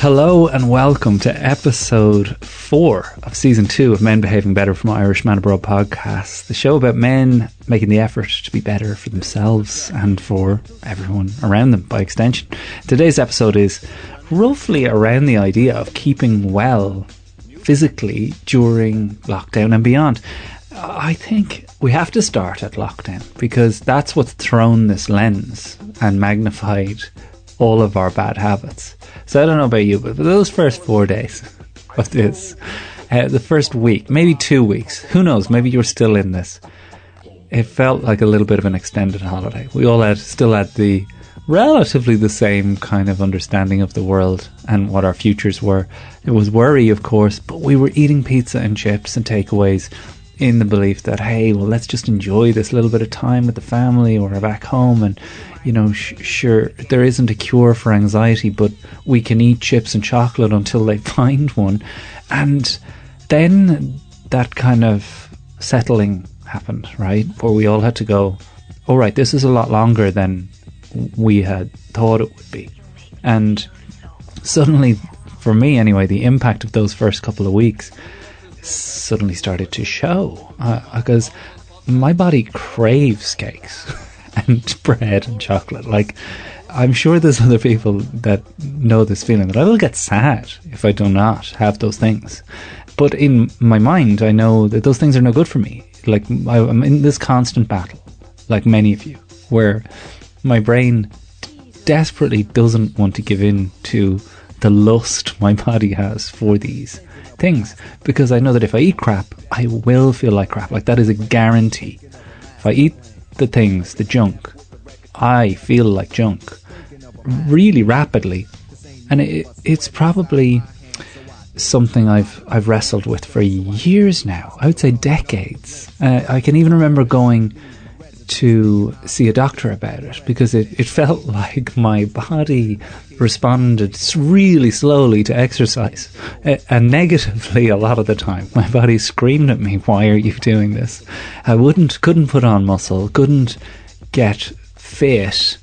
Hello and welcome to episode four of season two of Men Behaving Better from Irishman Abroad podcast, the show about men making the effort to be better for themselves and for everyone around them by extension. Today's episode is roughly around the idea of keeping well physically during lockdown and beyond. I think we have to start at lockdown because that's what's thrown this lens and magnified all of our bad habits. So I don't know about you, but those first four days of this, uh, the first week, maybe two weeks, who knows? Maybe you're still in this. It felt like a little bit of an extended holiday. We all had still had the relatively the same kind of understanding of the world and what our futures were. There was worry, of course, but we were eating pizza and chips and takeaways in the belief that hey, well, let's just enjoy this little bit of time with the family or back home and you know, sh- sure, there isn't a cure for anxiety, but we can eat chips and chocolate until they find one. And then that kind of settling happened, right? Where we all had to go, all right, this is a lot longer than we had thought it would be. And suddenly, for me anyway, the impact of those first couple of weeks suddenly started to show uh, because my body craves cakes. and bread and chocolate. Like, I'm sure there's other people that know this feeling that I will get sad if I do not have those things. But in my mind, I know that those things are no good for me. Like, I'm in this constant battle, like many of you, where my brain desperately doesn't want to give in to the lust my body has for these things because I know that if I eat crap, I will feel like crap. Like that is a guarantee. If I eat the things, the junk, I feel like junk really rapidly. And it, it's probably something I've I've wrestled with for years now. I would say decades. Uh, I can even remember going to see a doctor about it because it, it felt like my body responded really slowly to exercise and negatively a lot of the time. My body screamed at me, "Why are you doing this?" I wouldn't, couldn't put on muscle, couldn't get fit,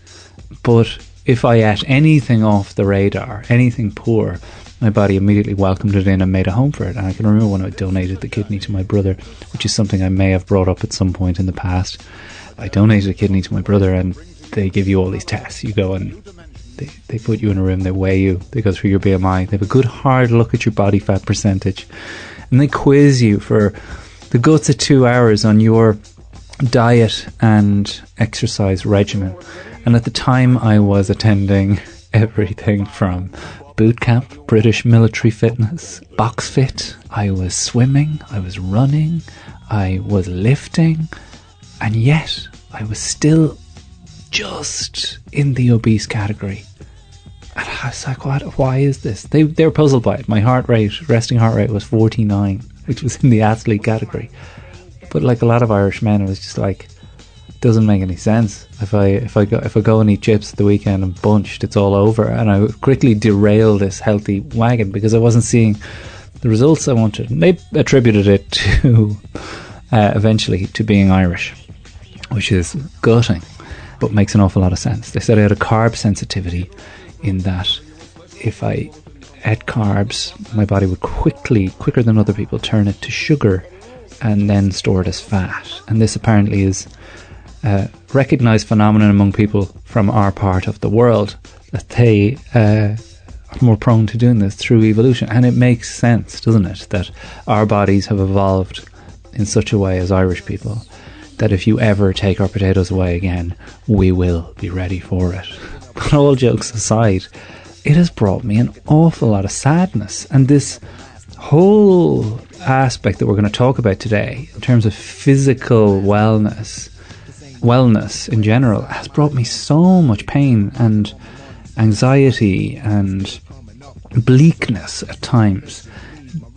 but if I ate anything off the radar, anything poor, my body immediately welcomed it in and made a home for it. And I can remember when I donated the kidney to my brother, which is something I may have brought up at some point in the past. I donated a kidney to my brother, and they give you all these tests. You go and they, they put you in a room, they weigh you, they go through your BMI, they have a good hard look at your body fat percentage, and they quiz you for the guts of two hours on your diet and exercise regimen. And at the time, I was attending everything from boot camp, British military fitness, box fit. I was swimming, I was running, I was lifting, and yet I was still just in the obese category. And I was like, what, why is this? They, they were puzzled by it. My heart rate, resting heart rate was 49, which was in the athlete category. But like a lot of Irish men, it was just like, doesn't make any sense. If I if I go if I go and eat chips at the weekend and bunched, it's all over. And I quickly derail this healthy wagon because I wasn't seeing the results I wanted. And they attributed it to uh, eventually to being Irish, which is gutting, but makes an awful lot of sense. They said I had a carb sensitivity in that if I ate carbs, my body would quickly, quicker than other people, turn it to sugar and then store it as fat. And this apparently is a recognized phenomenon among people from our part of the world that they uh, are more prone to doing this through evolution. And it makes sense, doesn't it, that our bodies have evolved in such a way as Irish people that if you ever take our potatoes away again, we will be ready for it. But all jokes aside, it has brought me an awful lot of sadness. And this whole aspect that we're going to talk about today, in terms of physical wellness, wellness in general, has brought me so much pain and anxiety and bleakness at times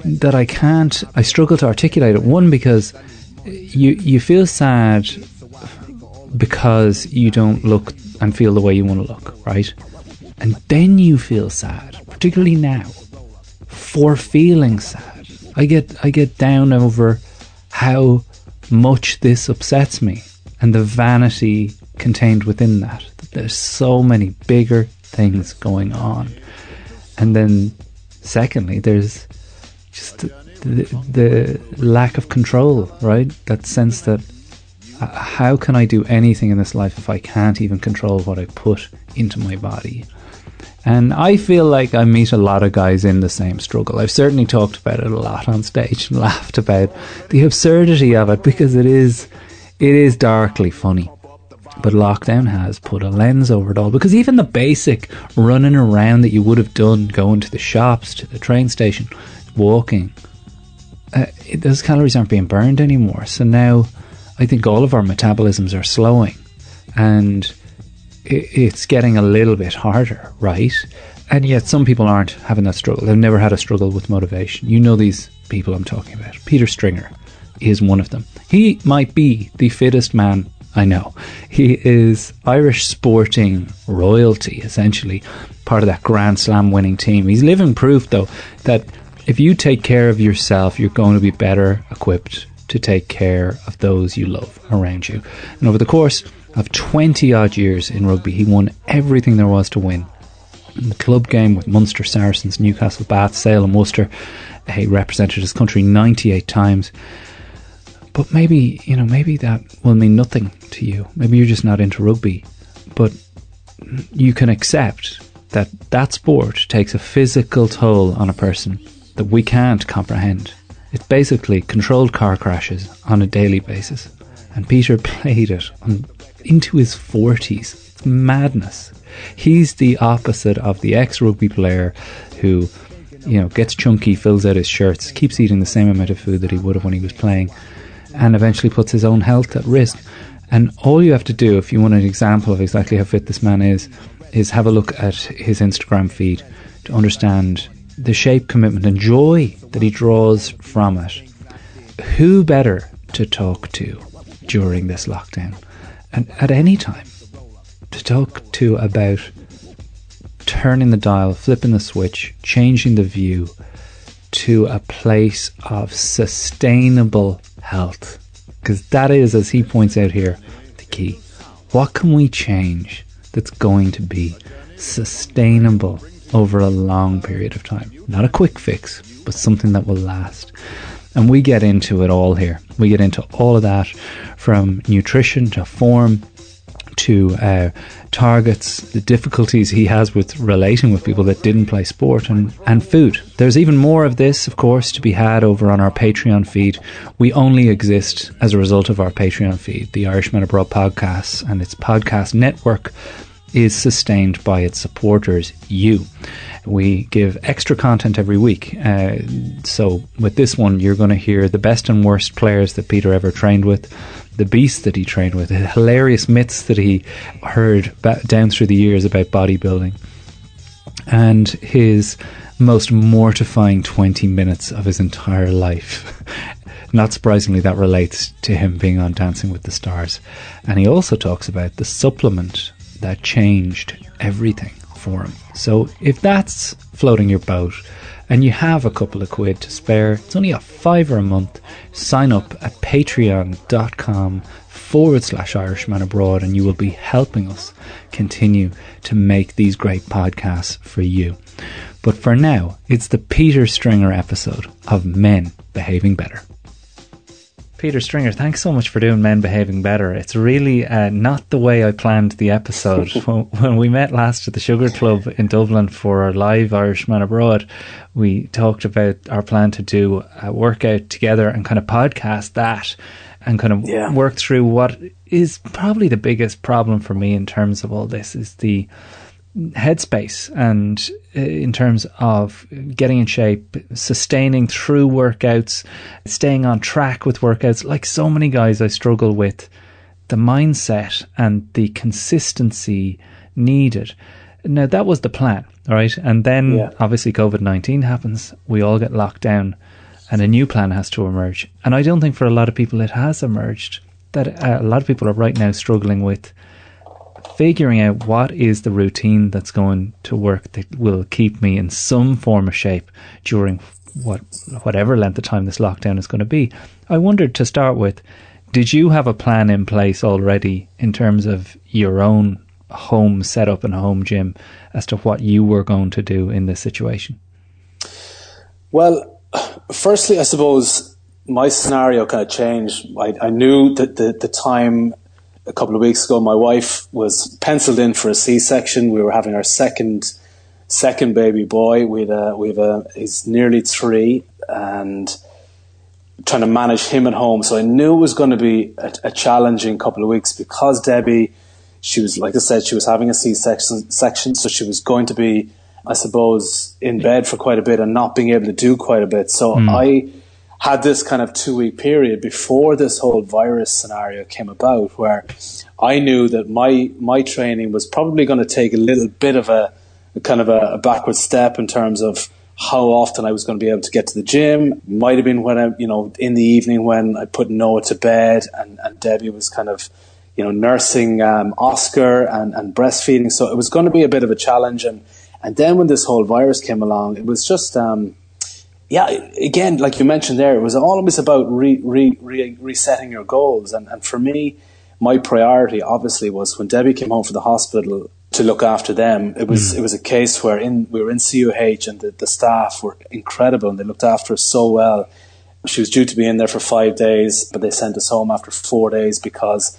that I can't, I struggle to articulate it. One, because you, you feel sad because you don't look and feel the way you want to look, right? And then you feel sad, particularly now, for feeling sad. I get I get down over how much this upsets me and the vanity contained within that. There's so many bigger things going on. And then, secondly, there's just the, the lack of control, right? That sense that uh, how can I do anything in this life if I can't even control what I put into my body? And I feel like I meet a lot of guys in the same struggle. I've certainly talked about it a lot on stage and laughed about the absurdity of it because it is it is darkly funny. But lockdown has put a lens over it all because even the basic running around that you would have done, going to the shops, to the train station, walking, uh, those calories aren't being burned anymore. So now I think all of our metabolisms are slowing and it's getting a little bit harder, right? And yet some people aren't having that struggle. They've never had a struggle with motivation. You know these people I'm talking about. Peter Stringer is one of them. He might be the fittest man I know. He is Irish sporting royalty, essentially, part of that Grand Slam winning team. He's living proof, though, that if you take care of yourself, you're going to be better equipped to take care of those you love around you. And over the course of 20 odd years in rugby, he won everything there was to win. In the club game with Munster, Saracens, Newcastle, Bath, Sale, and Worcester, he represented his country 98 times. But maybe, you know, maybe that will mean nothing to you. Maybe you're just not into rugby. But you can accept that that sport takes a physical toll on a person that we can't comprehend. It's basically controlled car crashes on a daily basis. And Peter played it on, into his 40s. It's madness. He's the opposite of the ex rugby player who, you know, gets chunky, fills out his shirts, keeps eating the same amount of food that he would have when he was playing, and eventually puts his own health at risk. And all you have to do, if you want an example of exactly how fit this man is, is have a look at his Instagram feed to understand the shape, commitment, and joy that he draws from it. Who better to talk to during this lockdown and at any time to talk to about turning the dial, flipping the switch, changing the view to a place of sustainable health? Because that is, as he points out here, the key. What can we change that's going to be sustainable over a long period of time? Not a quick fix, but something that will last. And we get into it all here. We get into all of that from nutrition to form to uh, targets, the difficulties he has with relating with people that didn't play sport, and, and food. There's even more of this, of course, to be had over on our Patreon feed. We only exist as a result of our Patreon feed, the Irishman Abroad podcast, and its podcast network is sustained by its supporters, you. We give extra content every week. Uh, so, with this one, you're going to hear the best and worst players that Peter ever trained with, the beast that he trained with, the hilarious myths that he heard down through the years about bodybuilding, and his most mortifying 20 minutes of his entire life. Not surprisingly, that relates to him being on Dancing with the Stars. And he also talks about the supplement that changed everything for him. So if that's floating your boat and you have a couple of quid to spare, it's only a fiver a month. Sign up at patreon.com forward slash Irishman Abroad and you will be helping us continue to make these great podcasts for you. But for now, it's the Peter Stringer episode of Men Behaving Better. Peter Stringer, thanks so much for doing Men Behaving Better. It's really uh, not the way I planned the episode. when, when, we met last at the Sugar Club in Dublin for our live Irishman Abroad, we talked about our plan to do a workout together and kind of podcast that and kind of yeah. work through what is probably the biggest problem for me in terms of all this is the headspace and uh, in terms of getting in shape, sustaining through workouts, staying on track with workouts. Like so many guys, I struggle with the mindset and the consistency needed. Now, that was the plan, right? And then yeah. obviously COVID 19 happens. We all get locked down and a new plan has to emerge. And I don't think for a lot of people it has emerged. That uh, a lot of people are right now struggling with figuring out what is the routine that's going to work that will keep me in some form of shape during what whatever length of time this lockdown is going to be. I wondered to start with, did you have a plan in place already in terms of your own home setup and home gym as to what you were going to do in this situation? Well, firstly, I suppose my scenario kind of changed. I, I knew that the, the time a couple of weeks ago, my wife was penciled in for a C-section. We were having our second second baby boy. We have a, we have a he's nearly three and trying to manage him at home. So I knew it was going to be a, a challenging couple of weeks because Debbie, she was like I said, she was having a C-section section, so she was going to be, I suppose, in bed for quite a bit and not being able to do quite a bit. So mm. I had this kind of two week period before this whole virus scenario came about where I knew that my my training was probably going to take a little bit of a, a kind of a, a, backward step in terms of how often I was going to be able to get to the gym. Might have been when I, you know, in the evening when I put Noah to bed and, and Debbie was kind of, you know, nursing um, Oscar and, and breastfeeding. So it was going to be a bit of a challenge. And, and then when this whole virus came along, it was just, um, yeah, again, like you mentioned there, it was always about re, re, re, resetting your goals. And, and for me, my priority obviously was when Debbie came home from the hospital to look after them. It was mm. it was a case where in we were in CUH and the, the staff were incredible and they looked after us so well. She was due to be in there for five days, but they sent us home after four days because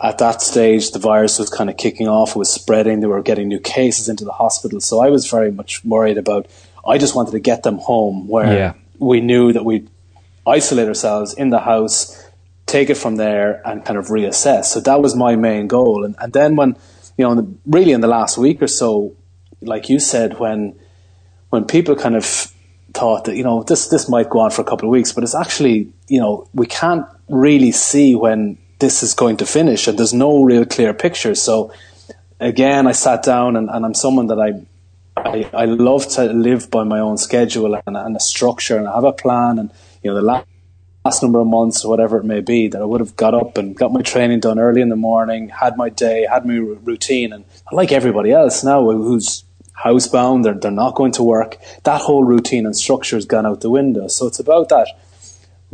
at that stage the virus was kind of kicking off, it was spreading, they were getting new cases into the hospital. So I was very much worried about I just wanted to get them home where yeah. we knew that we'd isolate ourselves in the house, take it from there, and kind of reassess. So that was my main goal. And, and then when, you know, in the, really in the last week or so, like you said, when when people kind of thought that you know this this might go on for a couple of weeks, but it's actually you know we can't really see when this is going to finish, and there's no real clear picture. So again, I sat down, and, and I'm someone that I I, I love to live by my own schedule and, and a structure and I have a plan and you know the last, last number of months whatever it may be that I would have got up and got my training done early in the morning had my day had my routine and like everybody else now who's housebound they're, they're not going to work. That whole routine and structure has gone out the window. So it's about that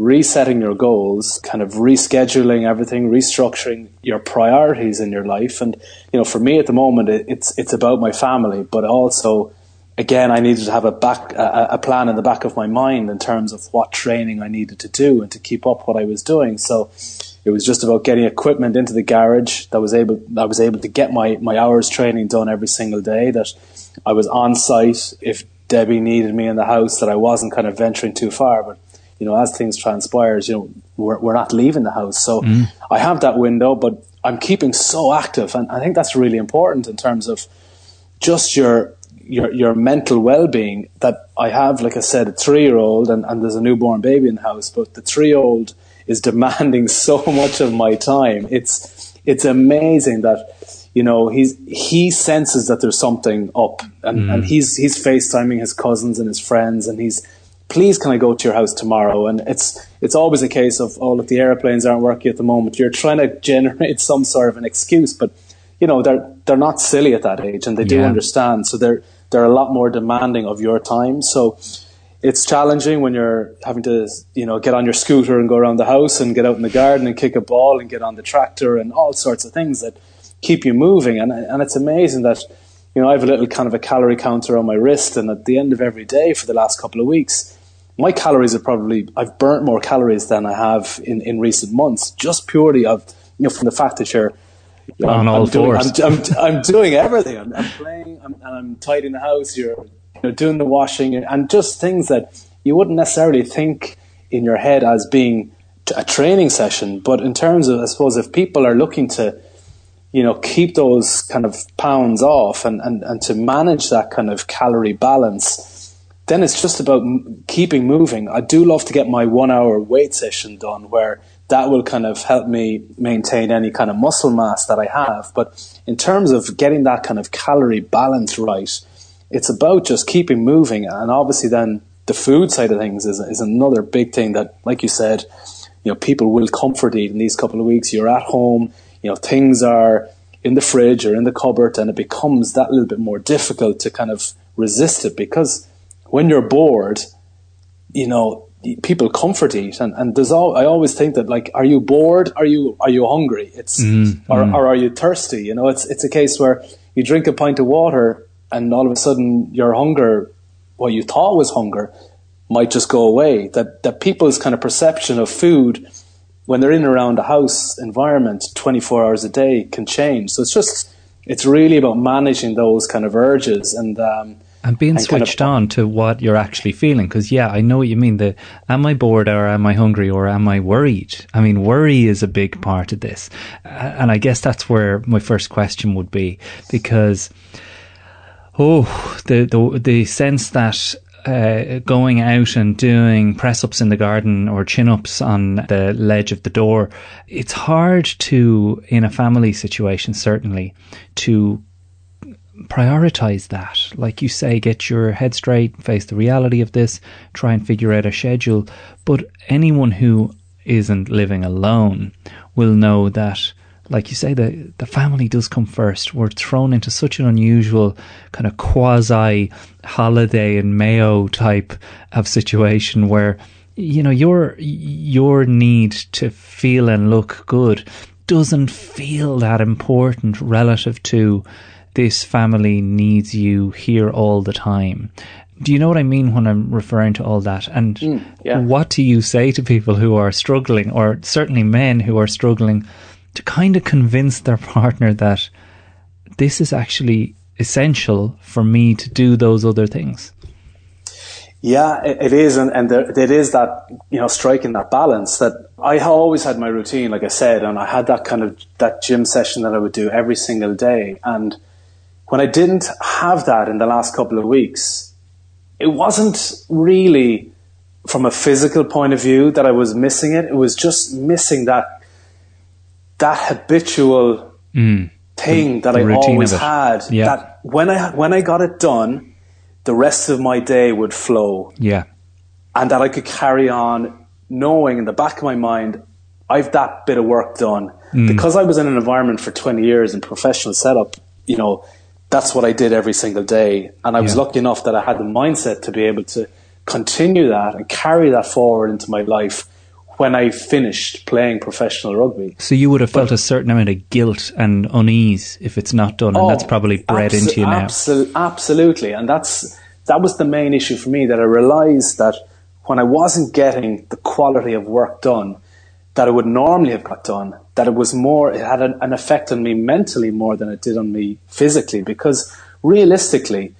resetting your goals, kind of rescheduling everything, restructuring your priorities in your life. And, you know, for me at the moment, it, it's, it's about my family, but also, again, I needed to have a back, a, a, plan in the back of my mind in terms of what training I needed to do and to keep up what I was doing. So it was just about getting equipment into the garage that was able, I was able to get my, my hours training done every single day that I was on site if Debbie needed me in the house, that I wasn't kind of venturing too far, but you know, as things transpires, you know, we're, we're not leaving the house. So mm. I have that window, but I'm keeping so active. And I think that's really important in terms of just your, your, your mental well-being that I have, like I said, a three-year-old and, and there's a newborn baby in the house, but the three-year-old is demanding so much of my time. It's, it's amazing that, you know, he's, he senses that there's something up and, mm. and he's, he's FaceTiming his cousins and his friends and he's, please can I go to your house tomorrow? And it's it's always a case of oh look the airplanes aren't working at the moment. You're trying to generate some sort of an excuse, but you know they're they're not silly at that age and they do yeah. understand. So they're they're a lot more demanding of your time. So it's challenging when you're having to you know get on your scooter and go around the house and get out in the garden and kick a ball and get on the tractor and all sorts of things that keep you moving. And and it's amazing that you know I have a little kind of a calorie counter on my wrist, and at the end of every day for the last couple of weeks my calories are probably I've burnt more calories than I have in, in recent months, just purely of you know from the fact that you're you know, on I'm, all I'm fours. Doing, I'm, I'm, I'm, doing everything. I'm, I'm playing I'm, and I'm tidying the house. You're you know, doing the washing and just things that you wouldn't necessarily think in your head as being a training session. But in terms of, I suppose, if people are looking to, you know, keep those kind of pounds off and, and, and to manage that kind of calorie balance, then it's just about m- keeping moving. I do love to get my one hour weight session done where that will kind of help me maintain any kind of muscle mass that I have. But in terms of getting that kind of calorie balance right, it's about just keeping moving. And obviously, then the food side of things is, is another big thing that, like you said, you know, people will comfort eat in these couple of weeks. You're at home, you know, things are in the fridge or in the cupboard, and it becomes that little bit more difficult to kind of resist it because when you're bored, you know, people comfort eat and, and there's all I always think that like are you bored? Are you are you hungry? It's mm, or, mm. or are you thirsty? You know it's it's a case where you drink a pint of water and all of a sudden your hunger what you thought was hunger might just go away. That that people's kind of perception of food when they're in and around a house environment 24 hours a day can change. So it's just it's really about managing those kind of urges. And um, and being and switched kind of, on to what you're actually feeling because yeah i know what you mean the am i bored or am i hungry or am i worried? I mean worry is a big part of this. And i guess that's where my first question would be because oh the the, the sense that uh, going out and doing press ups in the garden or chin ups on the ledge of the door, it's hard to, in a family situation, certainly, to prioritize that. Like you say, get your head straight, face the reality of this, try and figure out a schedule. But anyone who isn't living alone will know that, like you say, the, the family does come first. We're thrown into such an unusual kind of quasi holiday and Mayo type of situation where, you know, your, your need to feel and look good doesn't feel that important relative to this family needs you here all the time. Do you know what I mean when I'm referring to all that? And mm, yeah. what do you say to people who are struggling, or certainly men who are struggling, to kind of convince their partner that this is actually essential for me to do those other things? Yeah, it is, and, and there, it is that you know striking that balance. That I always had my routine, like I said, and I had that kind of that gym session that I would do every single day, and when I didn't have that in the last couple of weeks, it wasn't really from a physical point of view that I was missing it. It was just missing that that habitual mm. thing that I always had. Yeah. That when I when I got it done, the rest of my day would flow. Yeah. And that I could carry on knowing in the back of my mind, I've that bit of work done. Mm. Because I was in an environment for 20 years in professional setup, you know, that's what I did every single day. And I was yeah. lucky enough that I had the mindset to be able to continue that and carry that forward into my life when I finished playing professional rugby. So you would have felt but, a certain amount of guilt and unease if it's not done, and oh, that's probably bred abso- into you now. Abso- absolutely, and that's that was the main issue for me that I realised that when I wasn't getting the quality of work done that I would normally have got done, that it was more, it had an, an effect on me mentally more than it did on me physically. Because realistically,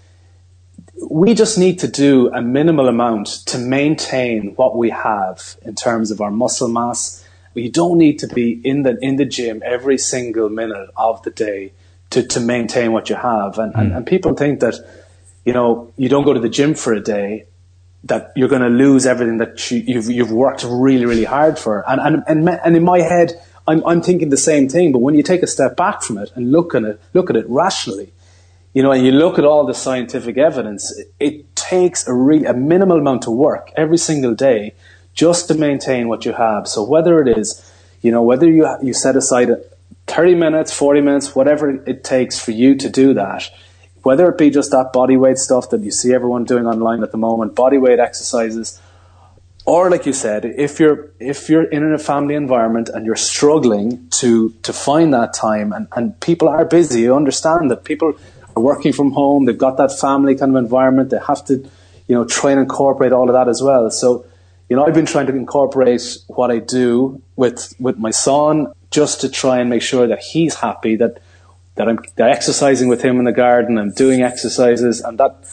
we just need to do a minimal amount to maintain what we have in terms of our muscle mass. We don't need to be in the in the gym every single minute of the day to, to maintain what you have. And, mm. and, and people think that, you know, you don't go to the gym for a day that you're going to lose everything that you, you've you've worked really really hard for. And and and, and in my head, I'm, I'm thinking the same thing, but when you take a step back from it and look at it, look at it rationally, you know, and you look at all the scientific evidence, it, it takes a really a minimal amount of work every single day just to maintain what you have. So whether it is, you know, whether you you set aside 30 minutes, 40 minutes, whatever it takes for you to do that, whether it be just that body weight stuff that you see everyone doing online at the moment, body weight exercises, or like you said, if you're if you're in a family environment and you're struggling to to find that time and, and people are busy, you understand that people are working from home, they've got that family kind of environment, they have to, you know, try and incorporate all of that as well. So, you know, I've been trying to incorporate what I do with with my son just to try and make sure that he's happy, that that I'm exercising with him in the garden, I'm doing exercises, and that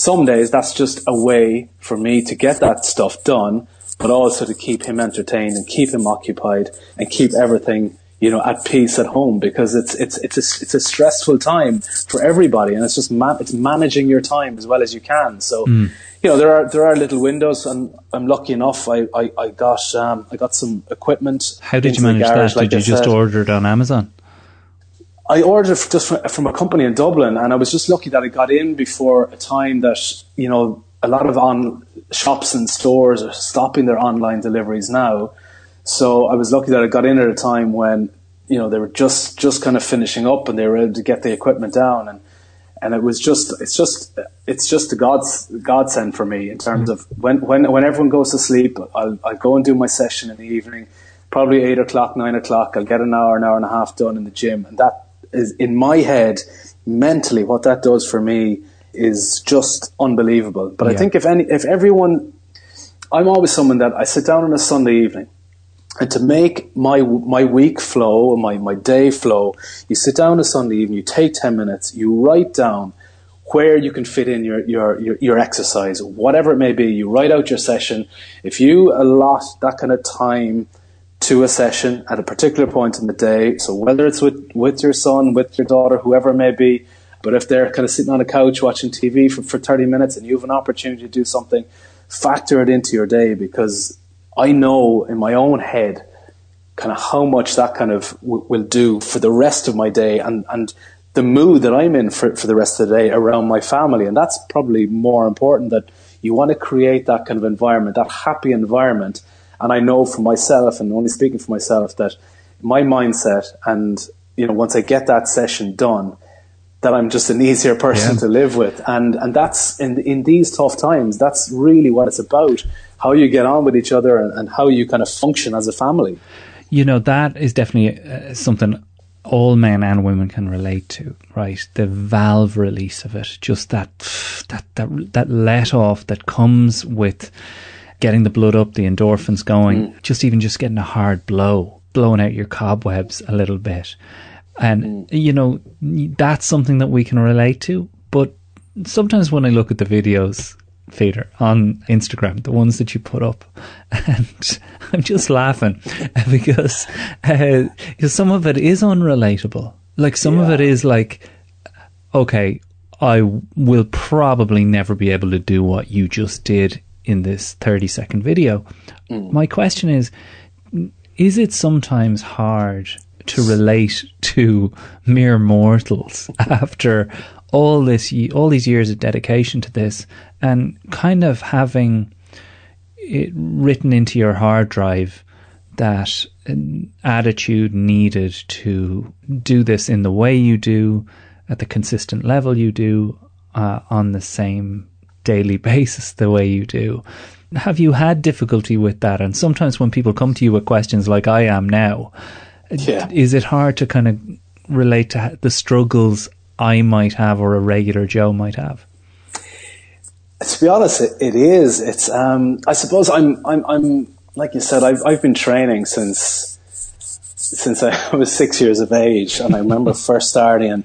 some days that's just a way for me to get that stuff done, but also to keep him entertained and keep him occupied and keep everything you know at peace at home because it's it's it's a, it's a stressful time for everybody, and it's just man- it's managing your time as well as you can. So. Mm. You know there are there are little windows, and I'm lucky enough. I, I, I got um, I got some equipment. How did you manage garage, that? Did like you just order it on Amazon? I ordered just from a company in Dublin, and I was just lucky that it got in before a time that you know a lot of on shops and stores are stopping their online deliveries now. So I was lucky that it got in at a time when you know they were just just kind of finishing up and they were able to get the equipment down. And and it was just it's just it's just a god's godsend for me in terms of when when when everyone goes to sleep I'll I'll go and do my session in the evening probably eight o'clock nine o'clock I'll get an hour an hour and a half done in the gym and that is in my head mentally what that does for me is just unbelievable but yeah. I think if any if everyone I'm always someone that I sit down on a Sunday evening and to make my my week flow, and my, my day flow, you sit down a Sunday evening, you take 10 minutes, you write down where you can fit in your, your, your, your, exercise, whatever it may be. You write out your session. If you allot that kind of time to a session at a particular point in the day, so whether it's with, with your son, with your daughter, whoever it may be, but if they're kind of sitting on a couch watching TV for, for 30 minutes and you have an opportunity to do something, factor it into your day because I know in my own head kind of how much that kind of w- will do for the rest of my day and, and the mood that I'm in for, for the rest of the day around my family. And that's probably more important that you want to create that kind of environment, that happy environment. And I know for myself, and only speaking for myself, that my mindset and, you know, once I get that session done, that I'm just an easier person yeah. to live with. And, and that's in, in these tough times, that's really what it's about how you get on with each other and, and how you kind of function as a family. You know, that is definitely uh, something all men and women can relate to, right? The valve release of it, just that that that that let off that comes with getting the blood up, the endorphins going, mm. just even just getting a hard blow, blowing out your cobwebs a little bit. And mm. you know, that's something that we can relate to, but sometimes when I look at the videos Peter on Instagram, the ones that you put up, and I'm just laughing because uh, some of it is unrelatable. Like some yeah. of it is like, okay, I will probably never be able to do what you just did in this 30 second video. Mm. My question is, is it sometimes hard to relate to mere mortals after all this all these years of dedication to this and kind of having it written into your hard drive that attitude needed to do this in the way you do at the consistent level you do uh, on the same daily basis the way you do have you had difficulty with that and sometimes when people come to you with questions like I am now yeah. is it hard to kind of relate to the struggles I might have or a regular Joe might have? To be honest, it, it is. It's. Um, I suppose I'm. I'm. I'm. Like you said, I've. I've been training since since I was six years of age, and I remember first starting and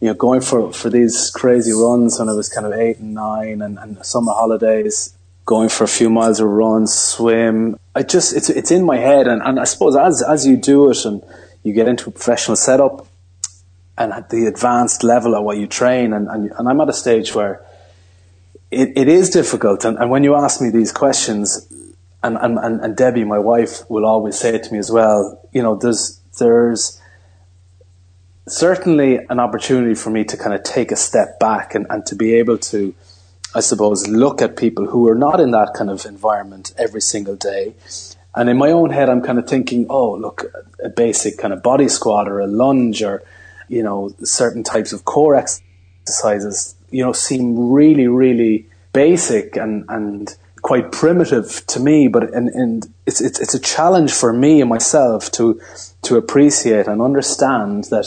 you know going for for these crazy runs when I was kind of eight and nine, and, and summer holidays, going for a few miles of runs, swim. I just it's it's in my head, and, and I suppose as as you do it and you get into a professional setup, and at the advanced level of what you train. And, and, and I'm at a stage where it, it is difficult. And, and when you ask me these questions, and, and, and Debbie, my wife, will always say to me as well, you know, there's, there's certainly an opportunity for me to kind of take a step back and, and to be able to, I suppose, look at people who are not in that kind of environment every single day. And in my own head, I'm kind of thinking, oh, look, a basic kind of body squat or a lunge or you know, certain types of core exercises, you know, seem really, really basic and, and quite primitive to me, but and, and it's, it's, it's a challenge for me and myself to, to appreciate and understand that,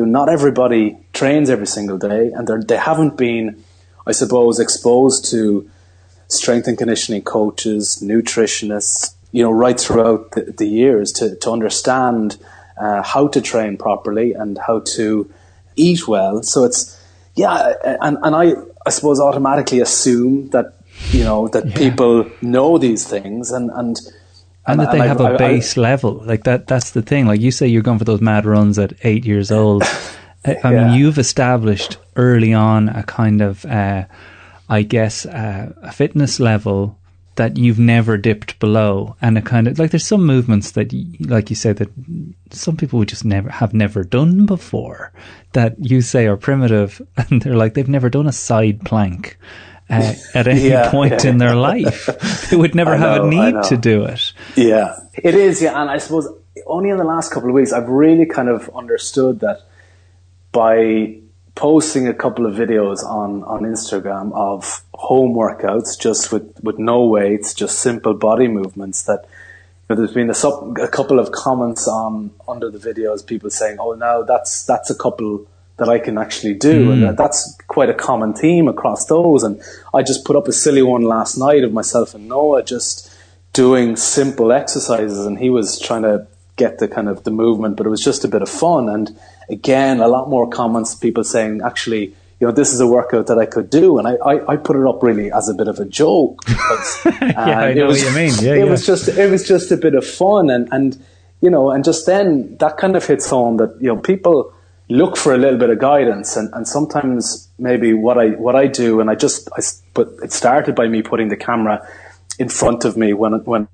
you know, not everybody trains every single day and they haven't been, I suppose, exposed to strength and conditioning coaches, nutritionists, you know, right throughout the, the years to, to understand uh, how to train properly and how to eat well. So it's yeah, and and I I suppose automatically assume that you know that yeah. people know these things and and. And, and that they and have I, a base I, level, like that. That's the thing. Like you say, you're going for those mad runs at eight years old. I mean, yeah. you've established early on a kind of, uh, I guess, uh, a fitness level that you've never dipped below and a kind of like there's some movements that like you said that some people would just never have never done before that you say are primitive and they're like they've never done a side plank uh, at any yeah, point in their life. They would never have a need to do it. Yeah. It is yeah. And i suppose only in the last couple of weeks i've really kind of understood that by posting a couple of videos on, on Instagram of home workouts just with, with no weights, just simple body movements that you know, there's been a, sub, a couple of comments on under the videos, people saying, "Oh, now that's that's a couple that I can actually do," mm. and that, that's quite a common theme across those. And I just put up a silly one last night of myself and Noah just doing simple exercises, and he was trying to get the kind of the movement, but it was just a bit of fun. And again, a lot more comments, people saying, actually, you know, this is a workout that I could do. And I, I, I put it up really as a bit of a joke. Because, yeah, I know was, what you mean. Yeah, it yeah. was just, it was just a bit of fun. And, and, you know, and just then that kind of hits home that, you know, people look for a little bit of guidance and, and sometimes maybe what I, what I do, and I just, I put, it started by me putting the camera in front of me when, when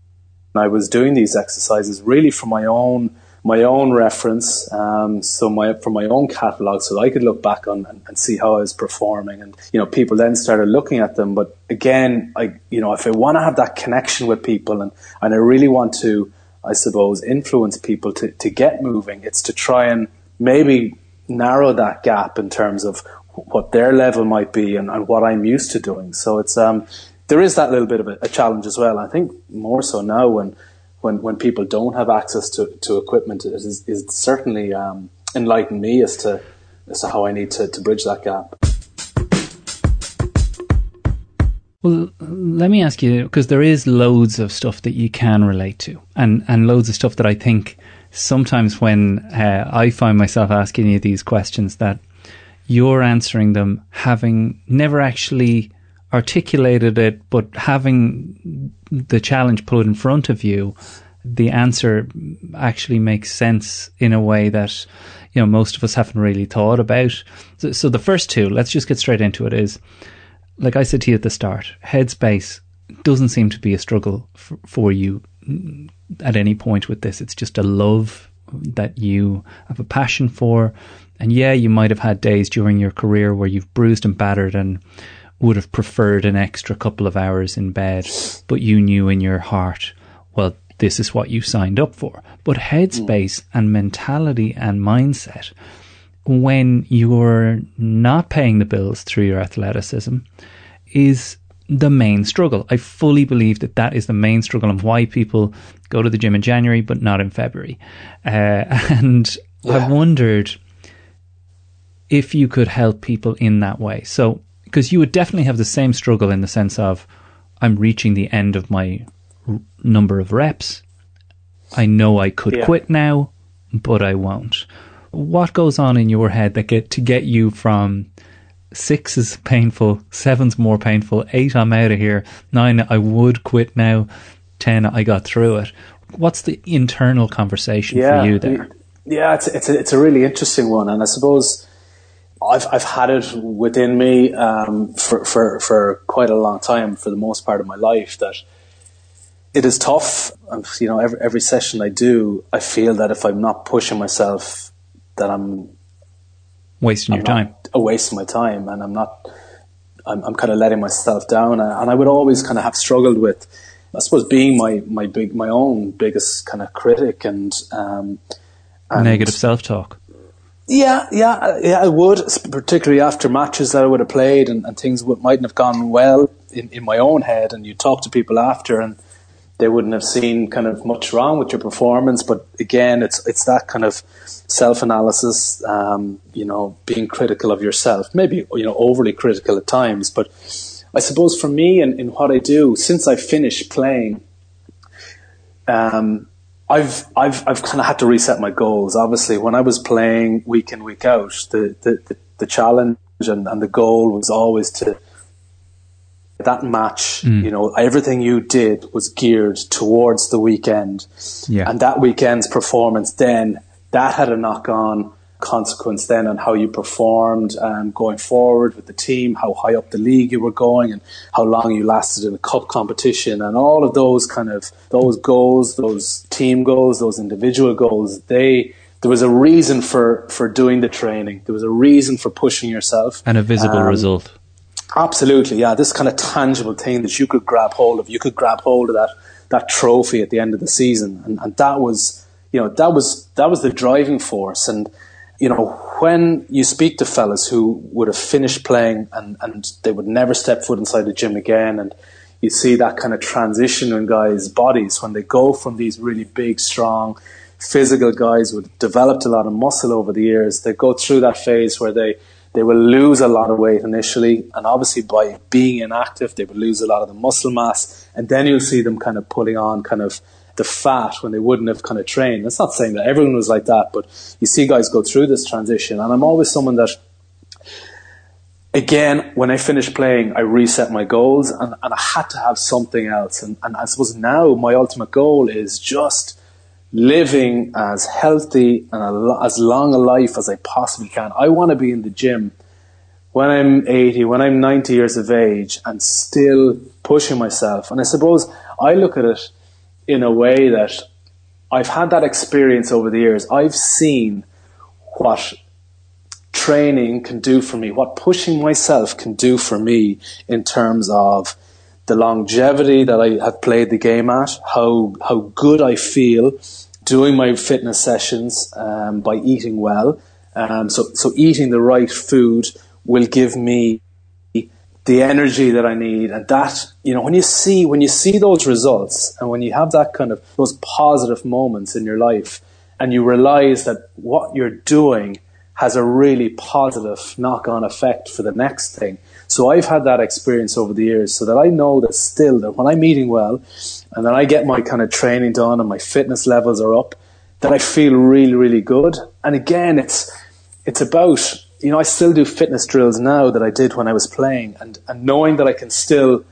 I was doing these exercises really for my own my own reference, um, so my from my own catalog, so I could look back on and, and, see how I was performing, and you know, people then started looking at them. But again, I you know, if I want to have that connection with people, and and I really want to, I suppose, influence people to to get moving, it's to try and maybe narrow that gap in terms of what their level might be and, and what I'm used to doing. So it's um there is that little bit of a, a, challenge as well. I think more so now when when, when people don't have access to, to equipment, it is, is certainly um, enlightened me as to as to how I need to, to bridge that gap. Well, let me ask you because there is loads of stuff that you can relate to, and and loads of stuff that I think sometimes when uh, I find myself asking you these questions that you're answering them having never actually articulated it, but having the challenge put in front of you, the answer actually makes sense in a way that you know most of us haven't really thought about. So, so the first two, let's just get straight into it. Is like I said to you at the start, headspace doesn't seem to be a struggle for, for you at any point with this. It's just a love that you have a passion for. And yeah, you might have had days during your career where you've bruised and battered and would have preferred an extra couple of hours in bed, but you knew in your heart, well, this is what you signed up for. But headspace mm. and mentality and mindset, when you're not paying the bills through your athleticism, is the main struggle. I fully believe that that is the main struggle and why people go to the gym in January but not in February. Uh, and yeah. I wondered if you could help people in that way. So because you would definitely have the same struggle in the sense of I'm reaching the end of my r- number of reps. I know I could yeah. quit now, but I won't. What goes on in your head that get to get you from six is painful, seven's more painful, eight I'm out of here, nine I would quit now, ten I got through it. What's the internal conversation yeah, for you there? Yeah, it's it's a, it's a really interesting one, and I suppose I've I've had it within me um, for, for for quite a long time, for the most part of my life, that it is tough. You know, every every session I do, I feel that if I'm not pushing myself, that I'm wasting I'm your time, a waste of my time, and I'm not. I'm, I'm kind of letting myself down, and I would always kind of have struggled with, I suppose, being my my big my own biggest kind of critic and, um, and negative self talk yeah, yeah, yeah, I would, particularly after matches that I would have played and, and things would, mightn't have gone well in, in my own head. And you talk to people after, and they wouldn't have seen kind of much wrong with your performance. But again, it's it's that kind of self analysis, um, you know, being critical of yourself, maybe you know overly critical at times. But I suppose for me and in, in what I do, since I finished playing, um, I've I've I've kind of had to reset my goals. Obviously, when I was playing week in week out, the the, the, the challenge and, and the goal was always to that match. Mm. You know, everything you did was geared towards the weekend, yeah. and that weekend's performance then that had a knock on consequence then on how you performed um, going forward with the team, how high up the league you were going, and how long you lasted in a cup competition, and all of those kind of those goals, those team goals, those individual goals. They there was a reason for for doing the training. There was a reason for pushing yourself, and a visible um, result. Absolutely, yeah. This kind of tangible thing that you could grab hold of. You could grab hold of that that trophy at the end of the season, and, and that was you know that was that was the driving force and you know, when you speak to fellas who would have finished playing and, and they would never step foot inside the gym again, and you see that kind of transition in guys' bodies when they go from these really big, strong, physical guys who developed a lot of muscle over the years, they go through that phase where they they will lose a lot of weight initially, and obviously by being inactive, they will lose a lot of the muscle mass, and then you'll see them kind of pulling on kind of the fat when they wouldn't have kind of trained. That's not saying that everyone was like that, but you see guys go through this transition, and I'm always someone that. Again, when I finished playing, I reset my goals and, and I had to have something else. And, and I suppose now my ultimate goal is just living as healthy and a, as long a life as I possibly can. I want to be in the gym when I'm 80, when I'm 90 years of age and still pushing myself. And I suppose I look at it in a way that I've had that experience over the years. I've seen what training can do for me, what pushing myself can do for me in terms of the longevity that I have played the game at, how how good I feel doing my fitness sessions um, by eating well. Um, so so eating the right food will give me the energy that I need, and that you know when you see when you see those results and when you have that kind of those positive moments in your life, and you realize that what you're doing has a really positive knock on effect for the next thing. So I've had that experience over the years so that I know that still that when I'm eating well and then I get my kind of training done and my fitness levels are up, that I feel really, really good. And again, it's, it's about, you know, I still do fitness drills now that I did when I was playing and, and knowing that I can still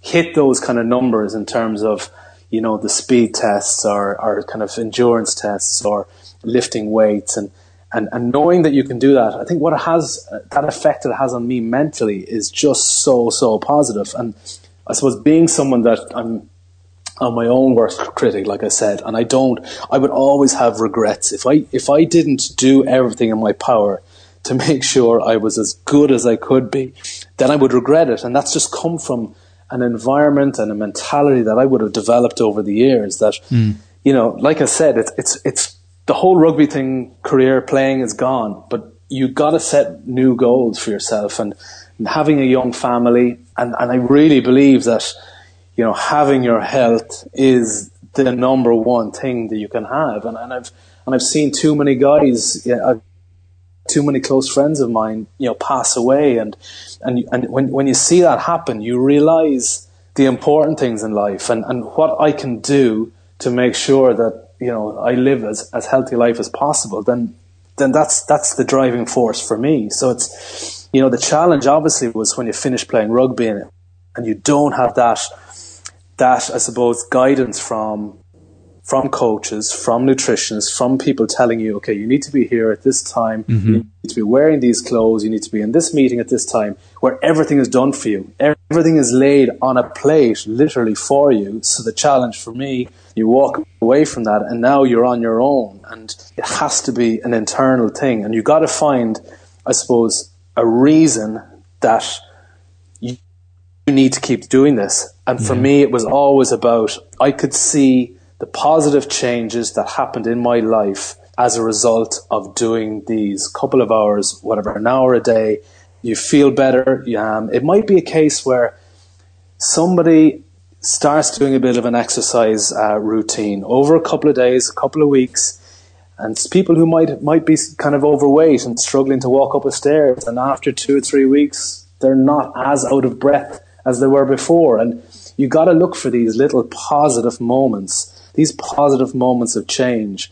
hit those kind of numbers in terms of, you know, the speed tests or, or kind of endurance tests or lifting weights and, and, and knowing that you can do that, I think what it has, that effect it has on me mentally is just so, so positive. And I suppose being someone that I'm, I'm my own worst critic, like I said, and I don't, I would always have regrets. If I, if I didn't do everything in my power to make sure I was as good as I could be, then I would regret it. And that's just come from an environment and a mentality that I would have developed over the years that, mm. you know, like I said, it's, it's, it's, the whole rugby thing, career playing is gone, but you got to set new goals for yourself and, and having a young family. And, and I really believe that, you know, having your health is the number one thing that you can have. And, and I've, and I've seen too many guys, yeah, uh, too many close friends of mine, you know, pass away. And, and, and when, when you see that happen, you realize the important things in life and, and what I can do to make sure that you know I live as as healthy life as possible, then then that's that's the driving force for me. So it's you know the challenge obviously was when you finish playing rugby and, and you don't have that that I suppose guidance from from coaches, from nutritionists, from people telling you, okay, you need to be here at this time, mm-hmm. you need to be wearing these clothes, you need to be in this meeting at this time, where everything is done for you. Everything is laid on a plate, literally for you. So the challenge for me, you walk away from that and now you're on your own. And it has to be an internal thing. And you've got to find, I suppose, a reason that you need to keep doing this. And for me, it was always about, I could see the positive changes that happened in my life as a result of doing these couple of hours, whatever, an hour a day. You feel better. Um, it might be a case where somebody starts doing a bit of an exercise uh, routine over a couple of days, a couple of weeks, and people who might might be kind of overweight and struggling to walk up a stairs, and after two or three weeks, they're not as out of breath as they were before. And you got to look for these little positive moments these positive moments of change.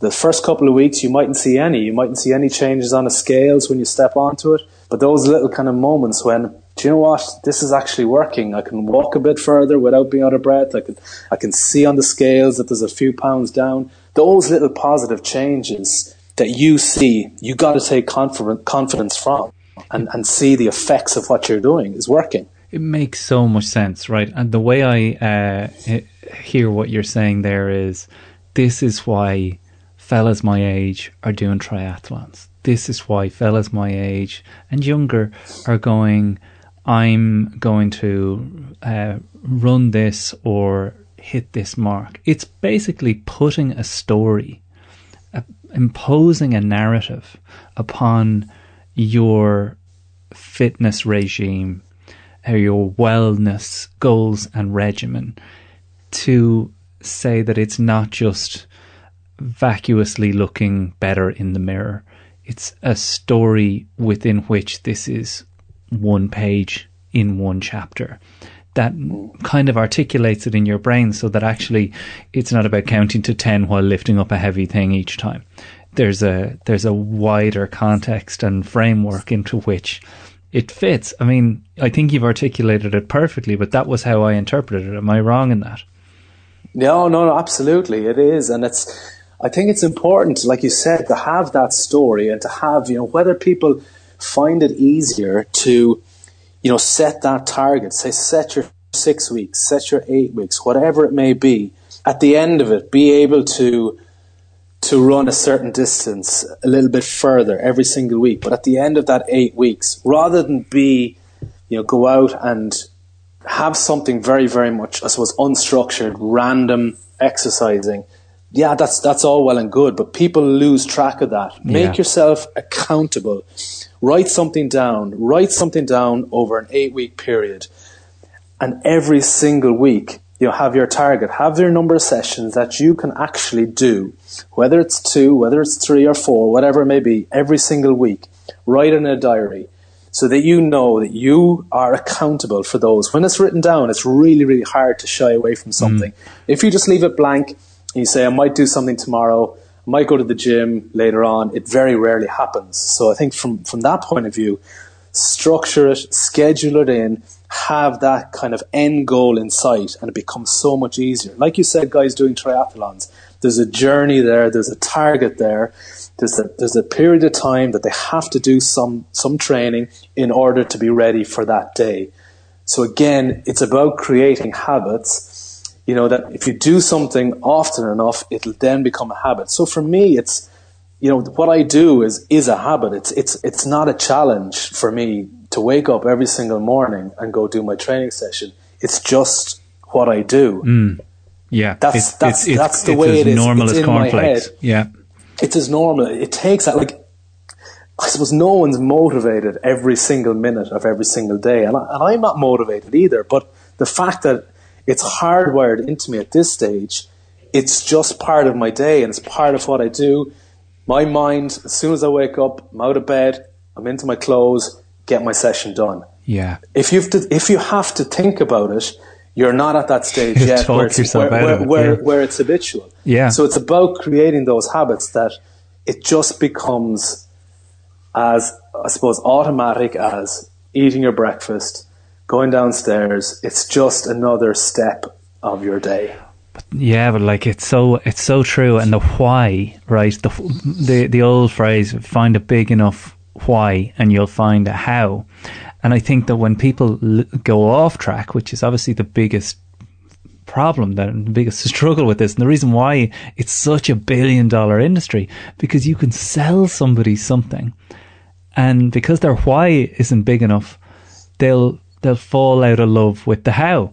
The first couple of weeks, you mightn't see any. You mightn't see any changes on the scales when you step onto it. But those little kind of moments when, do you know what? This is actually working. I can walk a bit further without being out of breath. I can, I can see on the scales that there's a few pounds down. Those little positive changes that you see, you got to take confidence from and, and see the effects of what you're doing is working. It makes so much sense, right? And the way I uh, hear what you're saying there is this is why fellas my age are doing triathlons. This is why fellas my age and younger are going, I'm going to uh, run this or hit this mark. It's basically putting a story, a, imposing a narrative upon your fitness regime, or your wellness goals and regimen to say that it's not just vacuously looking better in the mirror. It's a story within which this is one page in one chapter that kind of articulates it in your brain so that actually it's not about counting to 10 while lifting up a heavy thing each time. There's a, there's a wider context and framework into which it fits. I mean, I think you've articulated it perfectly, but that was how I interpreted it. Am I wrong in that? No, no, no, absolutely. It is. And it's, I think it's important, like you said, to have that story and to have, you know, whether people find it easier to you know, set that target. Say, set your six weeks, set your eight weeks, whatever it may be. At the end of it, be able to to run a certain distance a little bit further every single week. But at the end of that eight weeks, rather than be, you know, go out and have something very, very much, I suppose, unstructured, random exercising. Yeah, that's that's all well and good, but people lose track of that. Make yeah. yourself accountable write something down, write something down over an eight week period. And every single week, you have your target, have your number of sessions that you can actually do, whether it's two, whether it's three or four, whatever it may be, every single week. Write in a diary so that you know that you are accountable for those. When it's written down, it's really, really hard to shy away from something. Mm. If you just leave it blank, and you say, I might do something tomorrow, I might go to the gym later on. It very rarely happens. So I think from, from that point of view, structure it, schedule it in, have that kind of end goal in sight, and it becomes so much easier. Like you said, guys doing triathlons, there's a journey there, there's a target there, there's a, there's a period of time that they have to do some, some training in order to be ready for that day. So again, it's about creating habits you know, that if you do something often enough, it'll then become a habit. So for me, it's, you know, what I do is, is a habit. It's, it's, it's not a challenge for me to wake up every single morning and go do my training session. It's just what I do. Mm. Yeah. That's, it's, that's, it's, that's the way it is. normal it's as cornflakes. Yeah. It's as normal. It takes that, like, I suppose no one's motivated every single minute of every single day. And, I, and I'm not motivated either. But the fact that it's hardwired into me at this stage. It's just part of my day and it's part of what I do. My mind, as soon as I wake up, I'm out of bed, I'm into my clothes, get my session done. Yeah. If you to, if you have to think about it, you're not at that stage yet where it's, where, where, where, yeah. where it's habitual. Yeah. So it's about creating those habits that it just becomes as I suppose automatic as eating your breakfast, going downstairs, it's just another step of your day. Yeah, but like it's so it's so true, and the why, right? The the the old phrase, find a big enough why, and you'll find a how. And I think that when people l- go off track, which is obviously the biggest problem, that the biggest struggle with this, and the reason why it's such a billion dollar industry, because you can sell somebody something, and because their why isn't big enough, they'll they'll fall out of love with the how.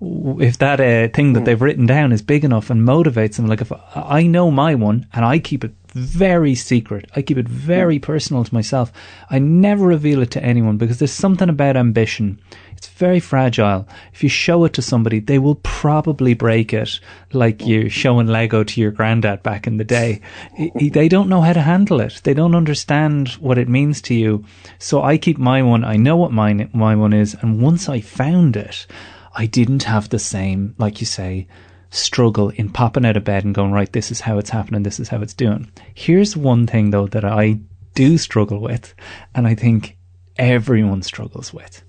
If that uh, thing that mm. they've written down is big enough and motivates them, like if I know my one and I keep it very secret, I keep it very personal to myself. I never reveal it to anyone because there's something about ambition it's very fragile. If you show it to somebody, they will probably break it like you oh. showing Lego to your granddad back in the day. They don't know how to handle it. They don't understand what it means to you. So I keep my one. I know what my, my one is. And once I found it, I didn't have the same, like you say, struggle in popping out of bed and going, right, this is how it's happening, this is how it's doing. Here's one thing though that I do struggle with, and I think everyone struggles with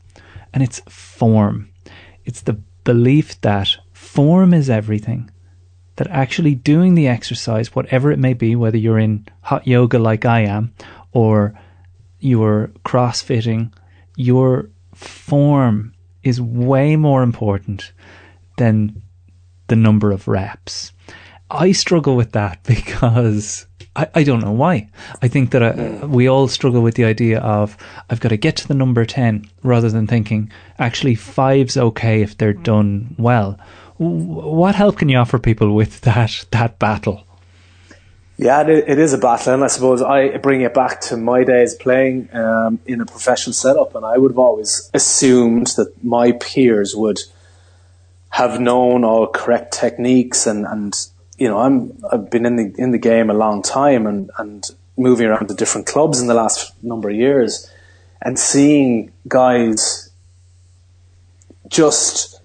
and it's form. It's the belief that form is everything. That actually doing the exercise, whatever it may be, whether you're in hot yoga like I am, or you're crossfitting, your form is way more important than the number of reps. I struggle with that because I, I don't know why. I think that uh, we all struggle with the idea of I've got to get to the number 10 rather than thinking actually five's okay if they're done well. What help can you offer people with that, that battle? Yeah, it, it is a battle, and I suppose I bring it back to my days playing um, in a professional setup, and I would have always assumed that my peers would have known all correct techniques, and, and you know, I'm I've been in the in the game a long time, and and moving around to different clubs in the last number of years, and seeing guys just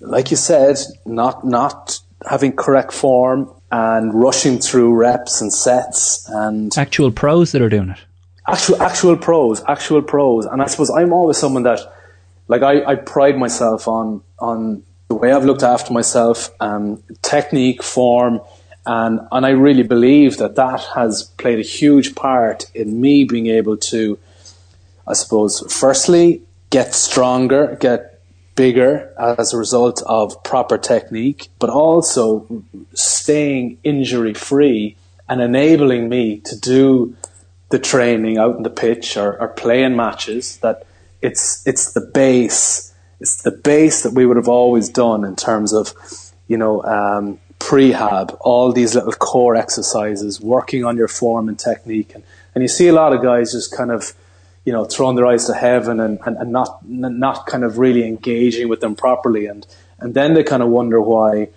like you said, not not having correct form and rushing through reps and sets and actual pros that are doing it. Actual actual pros, actual pros, and I suppose I'm always someone that, like, I, I pride myself on on the way I've looked after myself, um, technique, form, and and I really believe that that has played a huge part in me being able to, I suppose, firstly get stronger, get bigger as a result of proper technique, but also staying injury free and enabling me to do the training out in the pitch or, or playing matches that it's it's the base it's the base that we would have always done in terms of you know um, prehab all these little core exercises working on your form and technique and, and you see a lot of guys just kind of you know, throwing their eyes to heaven and, and, and not not kind of really engaging with them properly. And, and then they kind of wonder why,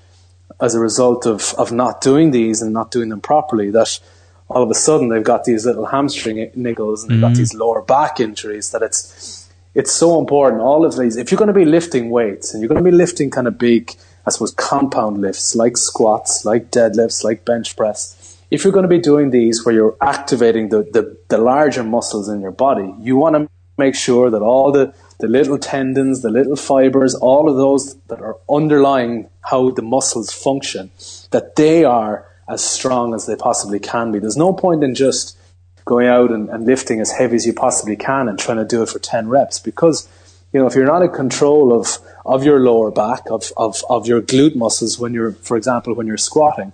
as a result of, of not doing these and not doing them properly, that all of a sudden they've got these little hamstring niggles and they've mm-hmm. got these lower back injuries that it's it's so important. All of these, if you're going to be lifting weights and you're going to be lifting kind of big, I suppose, compound lifts like squats, like deadlifts, like bench press, if you're going to be doing these where you're activating the, the, the larger muscles in your body, you want to make sure that all the, the little tendons, the little fibers, all of those that are underlying how the muscles function, that they are as strong as they possibly can be. There's no point in just going out and, and lifting as heavy as you possibly can and trying to do it for 10 reps because, you know, if you're not in control of, of your lower back, of, of, of your glute muscles when you're, for example, when you're squatting,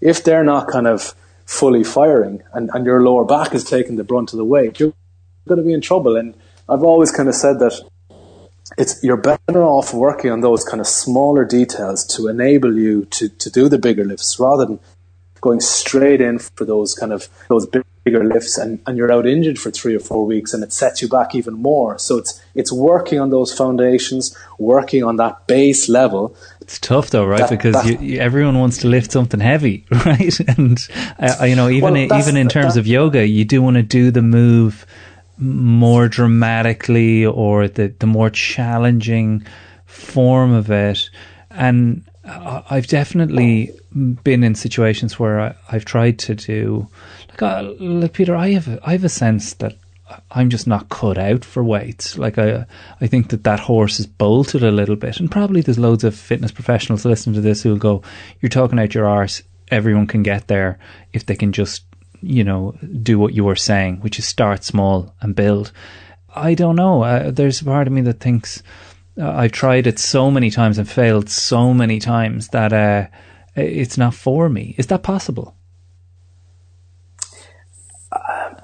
if they're not kind of fully firing and, and your lower back is taking the brunt of the weight, you're going to be in trouble. And I've always kind of said that it's you're better off working on those kind of smaller details to enable you to, to do the bigger lifts rather than going straight in for those kind of those bigger lifts and, and you're out injured for three or four weeks and it sets you back even more. So it's it's working on those foundations, working on that base level. It's tough though, right? That, because that, you, you, everyone wants to lift something heavy, right? And uh, you know, even well, even in terms that, of yoga, you do want to do the move more dramatically or the the more challenging form of it. And I've definitely been in situations where I, have tried to do like, uh, like Peter. I have I have a sense that I'm just not cut out for weights. Like I, I think that that horse is bolted a little bit, and probably there's loads of fitness professionals listening to this who'll go, "You're talking out your arse. Everyone can get there if they can just, you know, do what you were saying, which is start small and build." I don't know. Uh, there's a part of me that thinks I've tried it so many times and failed so many times that uh, it's not for me. Is that possible?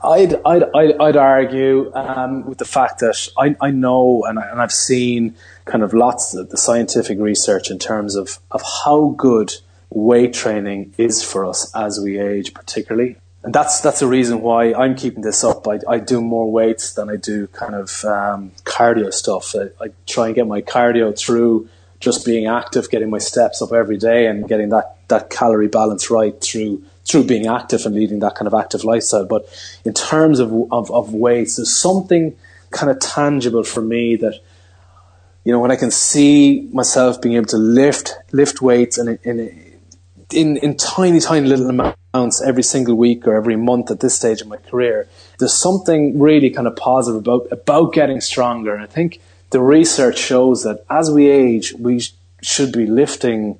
I'd, I'd, I'd, I'd argue um, with the fact that I, I know and, I, and I've seen kind of lots of the scientific research in terms of, of how good weight training is for us as we age, particularly and that's that's the reason why I'm keeping this up. I, I do more weights than I do kind of um, cardio stuff. I, I, try and get my cardio through just being active, getting my steps up every day, and getting that, that calorie balance right through through being active and leading that kind of active lifestyle. But in terms of of, of weights, there's something kind of tangible for me that you know when I can see myself being able to lift lift weights and in, in in, in tiny, tiny little amounts every single week or every month at this stage of my career, there's something really kind of positive about, about getting stronger. And I think the research shows that as we age, we sh- should be lifting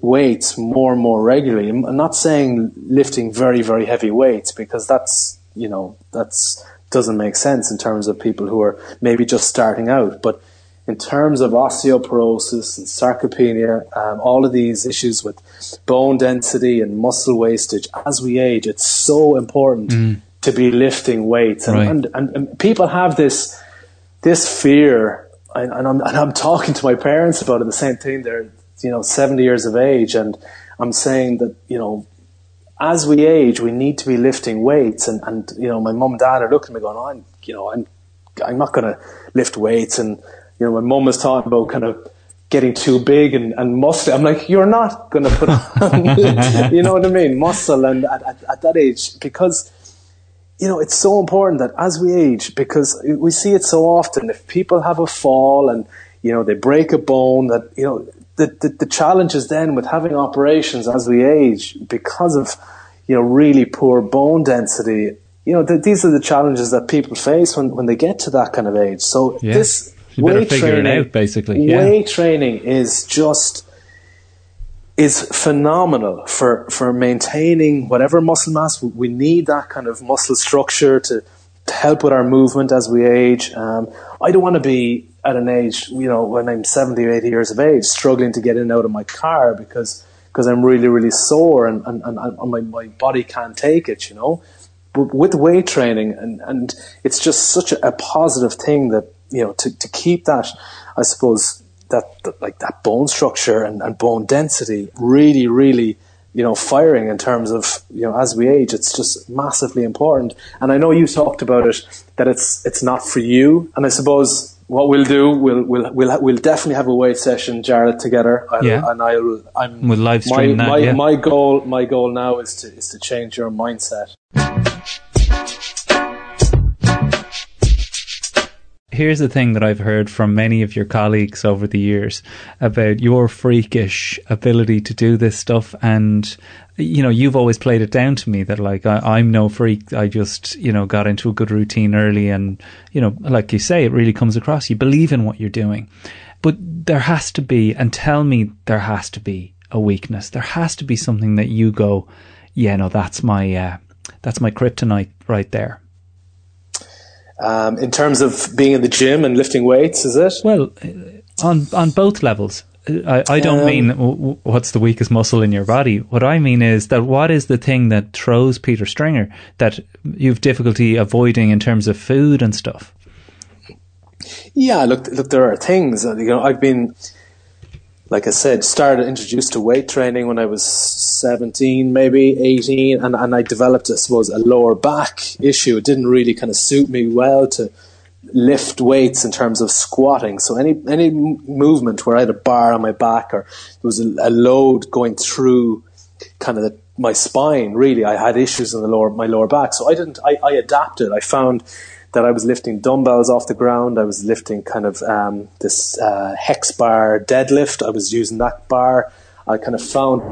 weights more and more regularly. I'm not saying lifting very, very heavy weights because that's, you know, that's doesn't make sense in terms of people who are maybe just starting out. But in terms of osteoporosis and sarcopenia, um, all of these issues with bone density and muscle wastage as we age, it's so important mm. to be lifting weights. And, right. and, and, and, people have this this fear, and, and, I'm, and I'm talking to my parents about it. The same thing. They're you know 70 years of age, and I'm saying that you know as we age, we need to be lifting weights. And, and you know, my mum and dad are looking at me going, oh, I'm, you know, I'm, I'm not going to lift weights. And, you know, my mum was talking about kind of getting too big and, and muscle. I'm like, you're not going to put on, you know what I mean? Muscle. And at, at, at that age, because, you know, it's so important that as we age, because we see it so often, if people have a fall and, you know, they break a bone that, you know, the, the, the challenge is then with having operations as we age because of, you know, really poor bone density. You know, the, these are the challenges that people face when, when they get to that kind of age. So yeah. this you weight training, out, basically. Yeah. Weight training is just is phenomenal for for maintaining whatever muscle mass we need. That kind of muscle structure to, to help with our movement as we age. Um, I don't want to be at an age, you know, when I'm 70 or 80 years of age, struggling to get in and out of my car because because I'm really, really sore and, and, and, and my, my body can't take it, you know. But with weight training, and, and it's just such a, a positive thing that, you know, to, to keep that, I suppose, that, that like that bone structure and, and bone density really, really you know, firing in terms of, you know, as we age, it's just massively important. And I know you talked about it, that it's, it's not for you. And I suppose what we'll do, we'll we'll we'll we'll definitely have a weight session, Jarlath, together. I'll, yeah. And I'll I'm with live stream my, that, my, yeah. my goal my goal now is to is to change your mindset. Here's the thing that I've heard from many of your colleagues over the years about your freakish ability to do this stuff and you know, you've always played it down to me that like I, am no freak. I just you know got into a good routine early, and you know, like you say, it really comes across. You believe in what you're doing, but there has to be, and tell me there has to be a weakness. There has to be something that you go, yeah, no, that's my uh, that's my kryptonite right there. Um, in terms of being in the gym and lifting weights, is it? Well, on on both levels. I, I don't um, mean what's the weakest muscle in your body. What I mean is that what is the thing that throws Peter Stringer that you've difficulty avoiding in terms of food and stuff? Yeah, look, look, there are things. You know, I've been, like I said, started introduced to weight training when I was seventeen, maybe eighteen, and and I developed, I suppose, a lower back issue. It didn't really kind of suit me well to lift weights in terms of squatting. So any any movement where I had a bar on my back or there was a, a load going through kind of the, my spine, really, I had issues in the lower my lower back. So I didn't. I, I adapted. I found that I was lifting dumbbells off the ground. I was lifting kind of um, this uh, hex bar deadlift. I was using that bar. I kind of found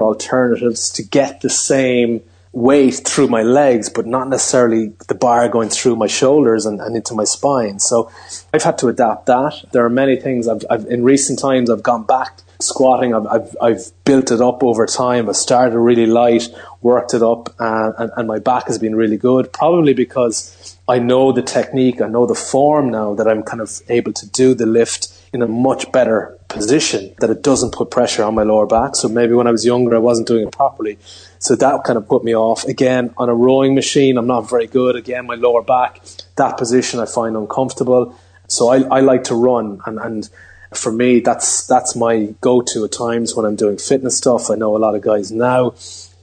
alternatives to get the same weight through my legs, but not necessarily the bar going through my shoulders and, and into my spine. So I've had to adapt that. There are many things I've, I've in recent times I've gone back squatting. I've, I've, I've built it up over time. I started really light, worked it up, uh, and, and my back has been really good. Probably because I know the technique, I know the form now that I'm kind of able to do the lift in a much better position that it doesn't put pressure on my lower back. So maybe when I was younger, I wasn't doing it properly. So that kind of put me off. Again, on a rowing machine, I'm not very good. Again, my lower back, that position I find uncomfortable. So I, I like to run and, and for me, that's, that's my go-to at times when I'm doing fitness stuff. I know a lot of guys now,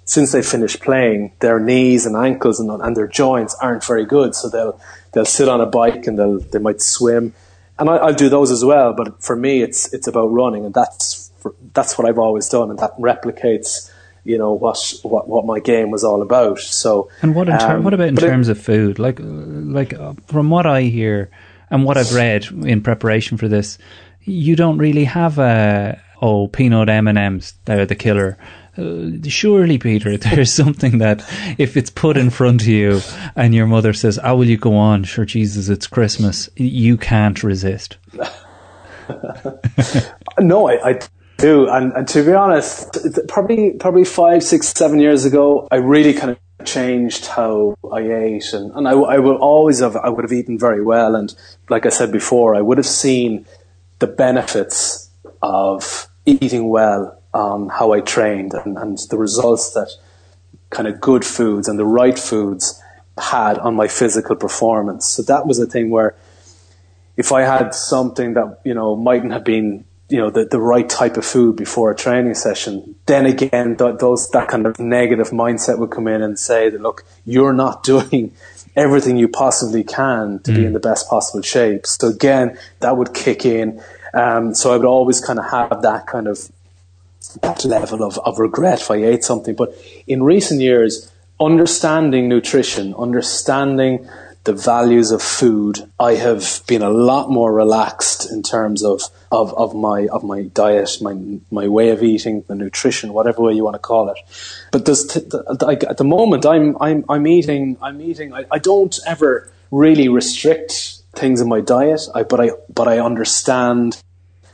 since they finished playing, their knees and ankles and, and their joints aren't very good. So they'll, they'll sit on a bike and they'll, they might swim and I, will do those as well. But for me, it's it's about running, and that's that's what I've always done, and that replicates, you know, what what, what my game was all about. So, and what in ter- um, what about in terms it, of food? Like like uh, from what I hear and what I've read in preparation for this, you don't really have a oh peanut M and M's. They're the killer uh, surely, Peter, there's something that if it's put in front of you and your mother says, "How will you go on?" Sure, Jesus, it's Christmas. You can't resist. no, I, I do, and, and, to be honest, probably probably five, six, seven years ago, I really kind of changed how I ate, and, and I, I will always have I would have eaten very well, and like I said before, I would have seen the benefits of eating well um, how I trained and, and the results that kind of good foods and the right foods had on my physical performance. So that was a thing where if I had something that, you know, mightn't have been you know the, the right type of food before a training session then again th- those that kind of negative mindset would come in and say that look you're not doing everything you possibly can to mm. be in the best possible shape so again that would kick in um, so I would always kind of have that kind of that level of, of regret if I ate something but in recent years understanding nutrition understanding the values of food, I have been a lot more relaxed in terms of, of, of my of my diet, my my way of eating, the nutrition, whatever way you want to call it. But there's t- the, at the moment, I'm I'm I'm eating I'm eating. I, I don't ever really restrict things in my diet, I, but I but I understand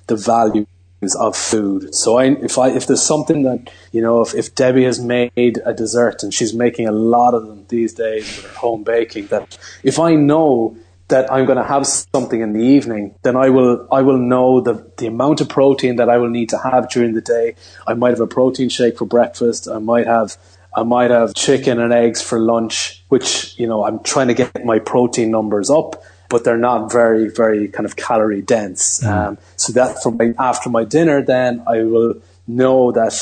the value of food. So I, if I, if there's something that, you know, if, if Debbie has made a dessert and she's making a lot of them these days with her home baking, that if I know that I'm going to have something in the evening, then I will, I will know the, the amount of protein that I will need to have during the day. I might have a protein shake for breakfast. I might have, I might have chicken and eggs for lunch, which, you know, I'm trying to get my protein numbers up but they're not very, very kind of calorie dense. Mm. Um, so that from my, after my dinner, then I will know that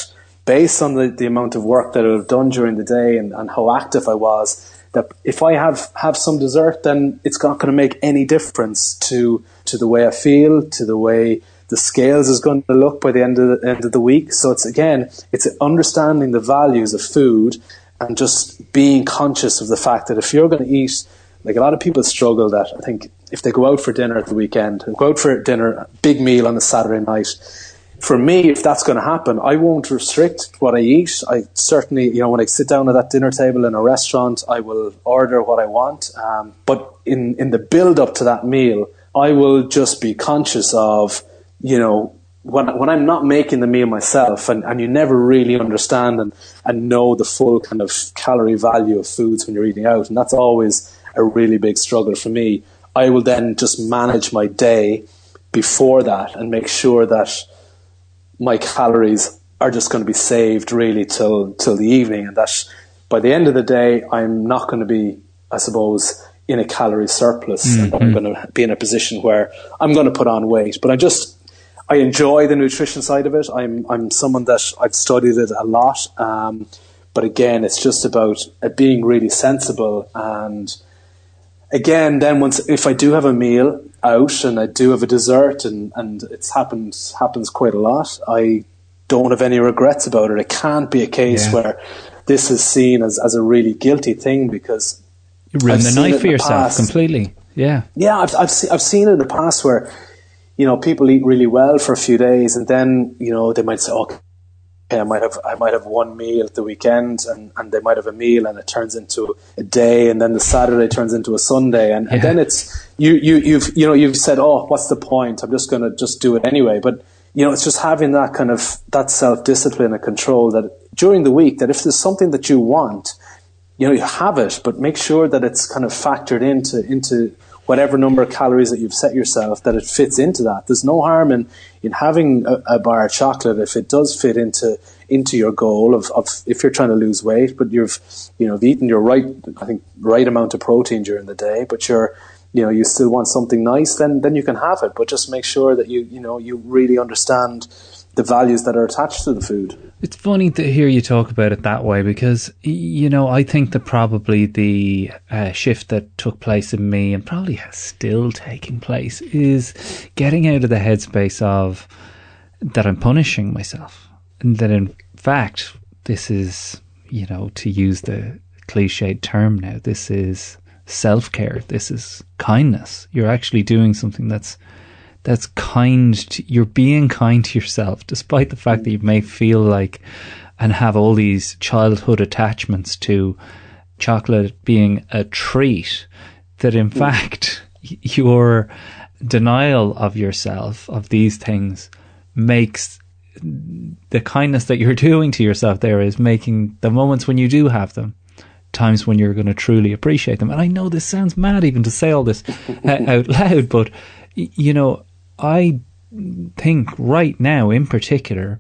based on the, the amount of work that I've done during the day and, and how active I was, that if I have, have some dessert, then it's not going to make any difference to, to the way I feel, to the way the scales is going to look by the end of the end of the week. So it's again, it's understanding the values of food and just being conscious of the fact that if you're going to eat like a lot of people struggle that I think if they go out for dinner at the weekend go out for dinner, big meal on a Saturday night, for me, if that's going to happen, I won't restrict what I eat. I certainly, you know, when I sit down at that dinner table in a restaurant, I will order what I want. Um, but in, in the build up to that meal, I will just be conscious of, you know, when, when I'm not making the meal myself and, and you never really understand and, and know the full kind of calorie value of foods when you're eating out. And that's always a really big struggle for me. I will then just manage my day before that and make sure that my calories are just going to be saved really till till the evening and that by the end of the day I'm not going to be I suppose in a calorie surplus mm-hmm. and I'm going to be in a position where I'm going to put on weight but I just I enjoy the nutrition side of it I'm I'm someone that I've studied it a lot um, but again it's just about being really sensible and again, then once if I do have a meal out and I do have a dessert and and it's happened happens quite a lot, I don't have any regrets about it. It can't be a case yeah. where this is seen as, as a really guilty thing because you ruin the night for yourself past. completely. Yeah, yeah, I've I've, se- I've seen it in the past where you know people eat really well for a few days and then you know they might say, "Okay, I might have I might have one meal at the weekend, and, and they might have a meal, and it turns into a day, and then the Saturday turns into a Sunday, and, yeah. and then it's you you you've you know you've said, oh, what's the point? I'm just going to just do it anyway. But you know, it's just having that kind of that self discipline and control that during the week that if there's something that you want, you know, you have it, but make sure that it's kind of factored into into whatever number of calories that you've set yourself, that it fits into that. There's no harm in, in having a, a bar of chocolate if it does fit into into your goal of, of if you're trying to lose weight, but you've you know eaten your right I think right amount of protein during the day, but you're you know you still want something nice, then then you can have it. But just make sure that you you know you really understand the values that are attached to the food. It's funny to hear you talk about it that way because, you know, I think that probably the uh, shift that took place in me and probably has still taking place is getting out of the headspace of that I'm punishing myself. And that in fact, this is, you know, to use the cliched term now, this is self care. This is kindness. You're actually doing something that's that's kind to, you're being kind to yourself despite the fact that you may feel like and have all these childhood attachments to chocolate being a treat that in mm. fact your denial of yourself of these things makes the kindness that you're doing to yourself there is making the moments when you do have them times when you're going to truly appreciate them and i know this sounds mad even to say all this out loud but you know I think right now, in particular,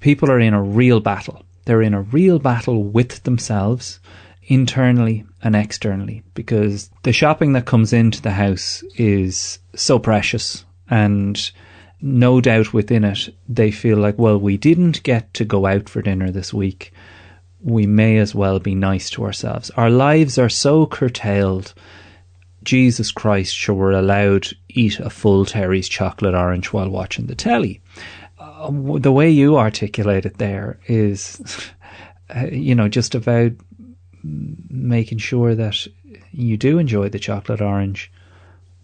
people are in a real battle. They're in a real battle with themselves, internally and externally, because the shopping that comes into the house is so precious and no doubt within it, they feel like, well, we didn't get to go out for dinner this week. We may as well be nice to ourselves. Our lives are so curtailed. Jesus Christ, sure, we're allowed eat a full Terry's chocolate orange while watching the telly. Uh, the way you articulate it there is, uh, you know, just about making sure that you do enjoy the chocolate orange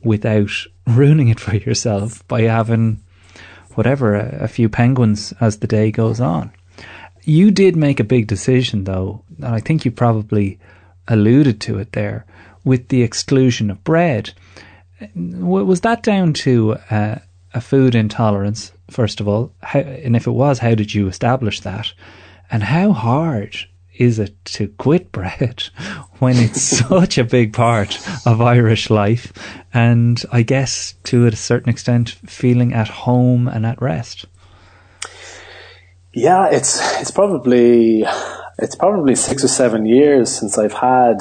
without ruining it for yourself by having whatever a, a few penguins as the day goes on. You did make a big decision though, and I think you probably alluded to it there with the exclusion of bread. Was that down to uh, a food intolerance, first of all? How, and if it was, how did you establish that? And how hard is it to quit bread when it's such a big part of Irish life? And I guess to a certain extent, feeling at home and at rest. Yeah, it's it's probably it's probably six or seven years since I've had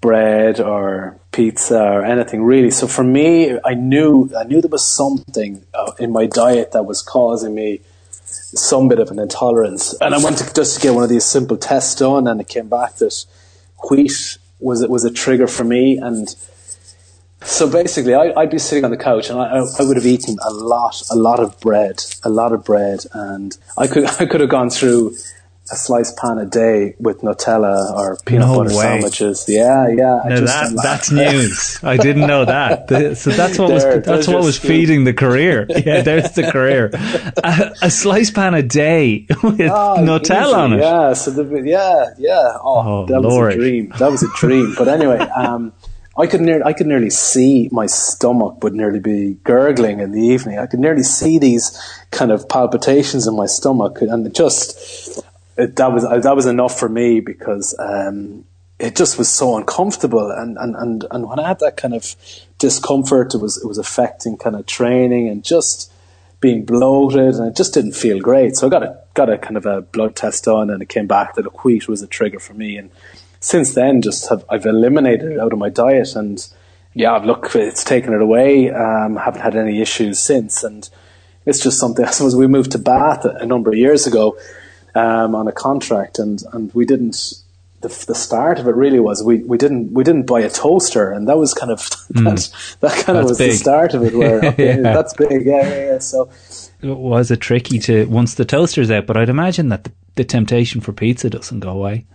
bread or pizza or anything really. So for me, I knew I knew there was something uh, in my diet that was causing me some bit of an intolerance. And I went to just to get one of these simple tests done, and it came back that wheat was it was a trigger for me. And so basically, I, would be sitting on the couch, and I, I would have eaten a lot, a lot of bread, a lot of bread, and I could I could have gone through a sliced pan a day with Nutella or peanut no butter way. sandwiches. Yeah, yeah. No, that, that's news. I didn't know that. so that's what there, was that's what was scoop. feeding the career. Yeah, there's the career. A, a sliced pan a day with oh, Nutella easy. on it. Yeah, so the, yeah, yeah. Oh, oh that Lord. was a dream. That was a dream. but anyway, um, I could nearly, I could nearly see my stomach would nearly be gurgling in the evening. I could nearly see these kind of palpitations in my stomach, and just it, that was that was enough for me because um, it just was so uncomfortable, and, and, and, and when I had that kind of discomfort, it was it was affecting kind of training and just being bloated, and it just didn't feel great. So I got a got a kind of a blood test done, and it came back that a wheat was a trigger for me, and since then, just have I've eliminated it out of my diet, and yeah, look, it's taken it away. Um, haven't had any issues since, and it's just something. I suppose we moved to Bath a number of years ago um, on a contract, and and we didn't. The, the start of it really was we, we didn't we didn't buy a toaster, and that was kind of mm. that, that kind that's of was big. the start of it. Where okay, yeah. that's big, yeah, yeah, yeah. So was it tricky to once the toaster's out? But I'd imagine that the, the temptation for pizza doesn't go away.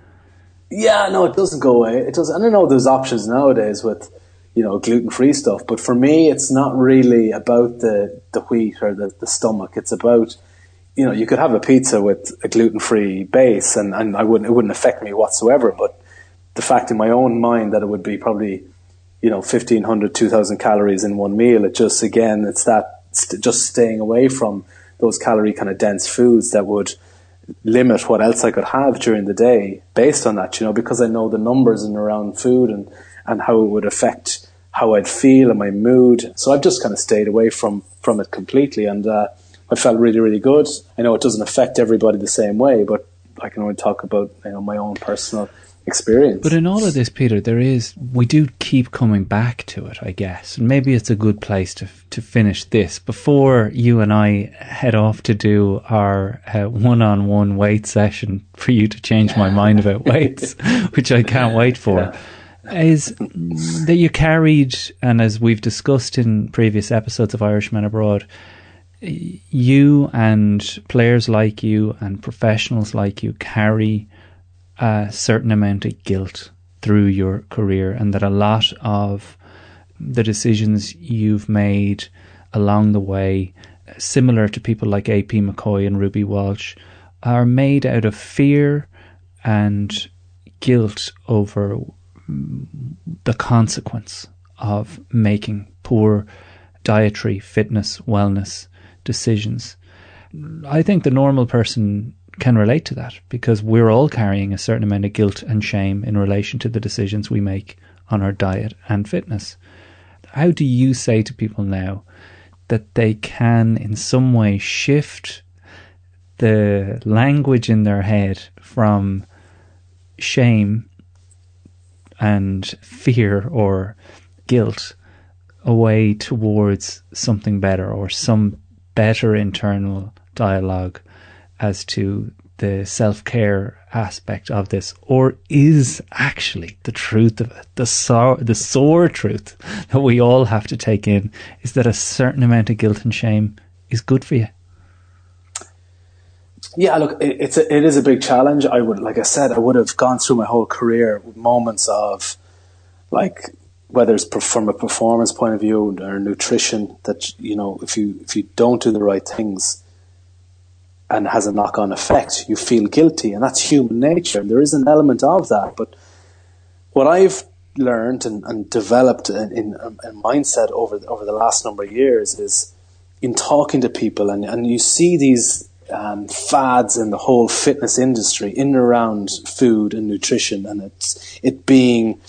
Yeah, no, it doesn't go away. It does. I don't know. There's options nowadays with you know gluten free stuff, but for me, it's not really about the the wheat or the, the stomach. It's about you know, you could have a pizza with a gluten free base and, and I wouldn't, it wouldn't affect me whatsoever. But the fact in my own mind that it would be probably, you know, 1500, 2000 calories in one meal, it just, again, it's that st- just staying away from those calorie kind of dense foods that would limit what else I could have during the day based on that, you know, because I know the numbers and around food and, and how it would affect how I'd feel and my mood. So I've just kind of stayed away from, from it completely. And, uh, I felt really, really good. I know it doesn't affect everybody the same way, but I can only talk about you know my own personal experience. But in all of this, Peter, there is we do keep coming back to it, I guess, and maybe it's a good place to to finish this before you and I head off to do our uh, one-on-one weight session for you to change my mind about weights, which I can't wait for. Yeah. Is that you carried, and as we've discussed in previous episodes of Irishman Abroad, you and players like you and professionals like you carry a certain amount of guilt through your career, and that a lot of the decisions you've made along the way, similar to people like AP McCoy and Ruby Walsh, are made out of fear and guilt over the consequence of making poor dietary, fitness, wellness decisions. I think the normal person can relate to that because we're all carrying a certain amount of guilt and shame in relation to the decisions we make on our diet and fitness. How do you say to people now that they can, in some way, shift the language in their head from shame and fear or guilt away towards something better or some better internal dialogue as to the self care aspect of this, or is actually the truth of it, the sore, the sore truth that we all have to take in, is that a certain amount of guilt and shame is good for you. Yeah, look, it, it's a, it is a big challenge. I would, like I said, I would have gone through my whole career with moments of, like, whether it's from a performance point of view or nutrition, that you know, if you if you don't do the right things, and has a knock on effect, you feel guilty, and that's human nature. There is an element of that, but what I've learned and, and developed in, in, mindset over over the last number of years is in talking to people, and, and you see these um, fads in the whole fitness industry in and around food and nutrition, and it's it being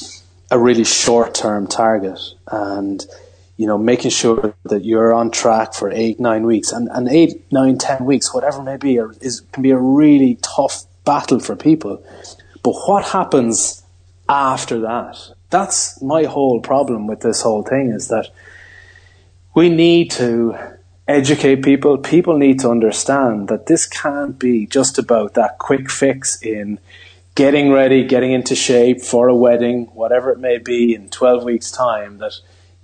a really short term target, and you know making sure that you're on track for eight nine weeks, and, and eight nine ten weeks, whatever may be, is can be a really tough battle for people. But what happens after that? That's my whole problem with this whole thing is that we need to educate people. People need to understand that this can't be just about that quick fix in getting ready, getting into shape for a wedding, whatever it may be in 12 weeks time that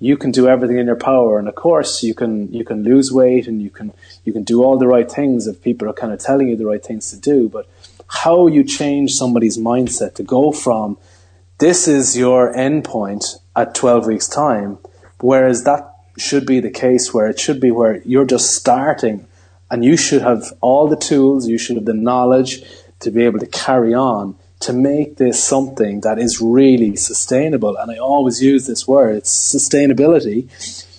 you can do everything in your power. And of course you can you can lose weight and you can you can do all the right things if people are kind of telling you the right things to do. But how you change somebody's mindset to go from this is your end point at 12 weeks time whereas that should be the case where it should be where you're just starting and you should have all the tools, you should have the knowledge to be able to carry on to make this something that is really sustainable. And I always use this word, it's sustainability.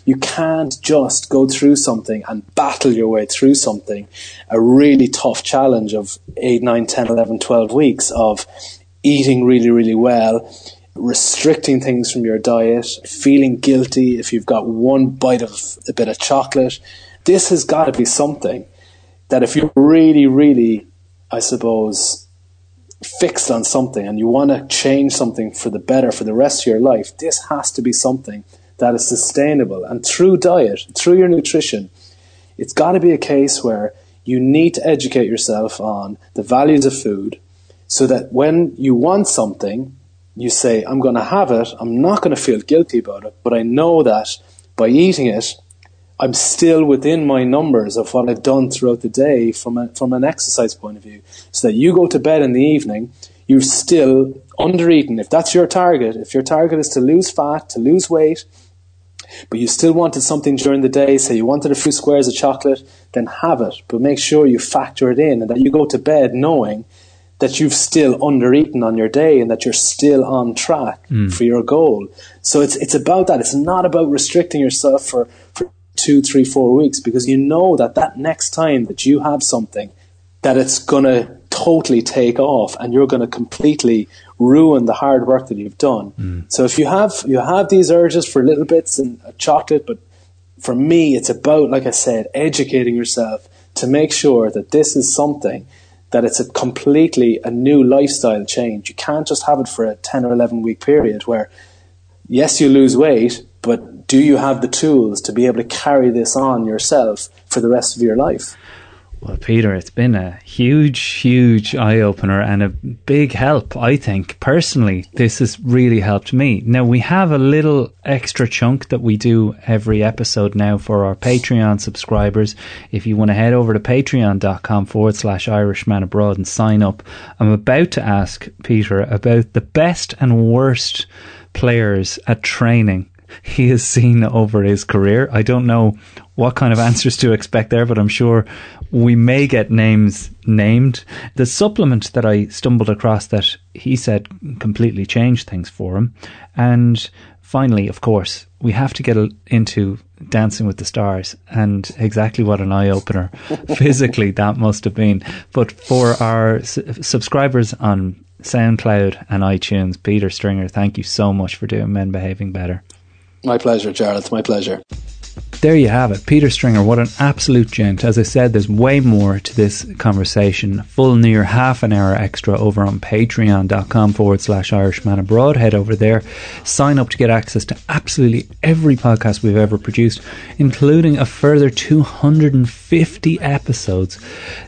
You can't just go through something and battle your way through something, a really tough challenge of 8, 9, 10, 11, 12 weeks of eating really, really well, restricting things from your diet, feeling guilty if you've got one bite of a bit of chocolate. This has got to be something that if you're really, really, I suppose, fixed on something and you want to change something for the better for the rest of your life, this has to be something that is sustainable. And through diet, through your nutrition, it's got to be a case where you need to educate yourself on the values of food so that when you want something, you say, I'm going to have it, I'm not going to feel guilty about it, but I know that by eating it, I'm still within my numbers of what I've done throughout the day from, a, from an exercise point of view. So that you go to bed in the evening, you're still under eaten. If that's your target, if your target is to lose fat, to lose weight, but you still wanted something during the day, say you wanted a few squares of chocolate, then have it. But make sure you factor it in and that you go to bed knowing that you've still undereaten on your day and that you're still on track mm. for your goal. So it's it's about that. It's not about restricting yourself for, for two, three, four weeks because you know that that next time that you have something that it's going to totally take off and you're going to completely ruin the hard work that you've done. Mm. So if you have you have these urges for little bits and chocolate, but for me, it's about, like I said, educating yourself to make sure that this is something that it's a completely a new lifestyle change. You can't just have it for a 10 or 11 week period where, yes, you lose weight, but do you have the tools to be able to carry this on yourself for the rest of your life? Well, Peter, it's been a huge, huge eye opener and a big help, I think. Personally, this has really helped me. Now, we have a little extra chunk that we do every episode now for our Patreon subscribers. If you want to head over to patreon.com forward slash Irishman Abroad and sign up, I'm about to ask Peter about the best and worst players at training he has seen over his career. I don't know what kind of answers to expect there, but I'm sure we may get names named. The supplement that I stumbled across that he said completely changed things for him. And finally, of course, we have to get into Dancing with the Stars and exactly what an eye opener physically that must have been. But for our s- subscribers on SoundCloud and iTunes, Peter Stringer, thank you so much for doing Men Behaving Better. My pleasure, Jarlath. My pleasure. there you have it. Peter Stringer, what an absolute gent. As I said, there's way more to this conversation. Full near half an hour extra over on patreon.com forward slash Irishman Abroad. Head over there. Sign up to get access to absolutely every podcast we've ever produced, including a further 250 episodes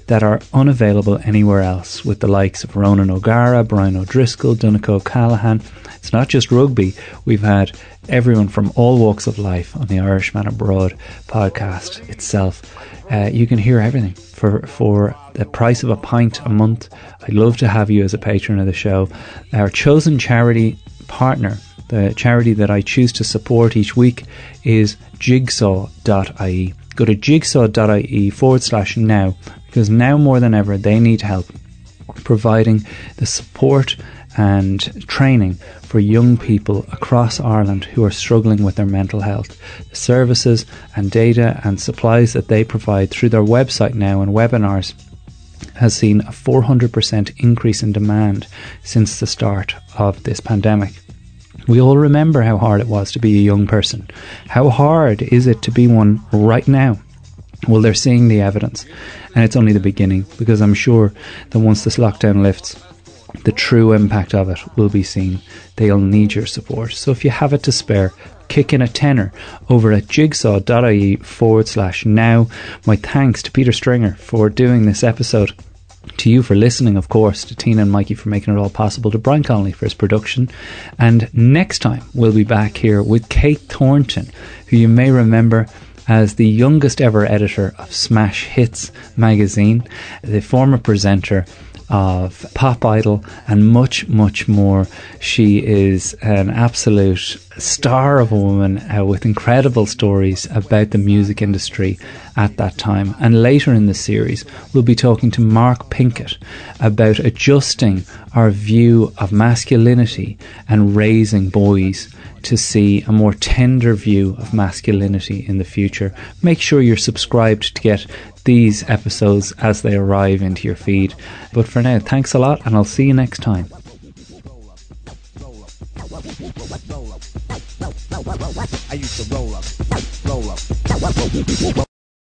that are unavailable anywhere else with the likes of Ronan O'Gara, Brian O'Driscoll, Donncha O'Callaghan. It's not just rugby. We've had everyone from all walks of life on the Irishman Abroad podcast itself. Uh, you can hear everything for for the price of a pint a month. I'd love to have you as a patron of the show. Our chosen charity partner, the charity that I choose to support each week, is jigsaw.ie. Go to jigsaw.ie forward slash now because now more than ever they need help providing the support and training for young people across Ireland who are struggling with their mental health. The services and data and supplies that they provide through their website now and webinars has seen a 400% increase in demand since the start of this pandemic. We all remember how hard it was to be a young person. How hard is it to be one right now? Well, they're seeing the evidence, and it's only the beginning because I'm sure that once this lockdown lifts, the true impact of it will be seen. They'll need your support. So if you have it to spare, kick in a tenner over at jigsaw.ie forward slash now. My thanks to Peter Stringer for doing this episode. To you for listening, of course, to Tina and Mikey for making it all possible, to Brian Connolly for his production. And next time, we'll be back here with Kate Thornton, who you may remember as the youngest ever editor of Smash Hits magazine, the former presenter of Pop Idol and much, much more. She is an absolute star of a woman uh, with incredible stories about the music industry at that time. And later in the series, we'll be talking to Mark Pinkett about adjusting our view of masculinity and raising boys to see a more tender view of masculinity in the future. Make sure you're subscribed to get these episodes as they arrive into your feed. But for now, thanks a lot, and I'll see you next time. I used to roll up, roll up,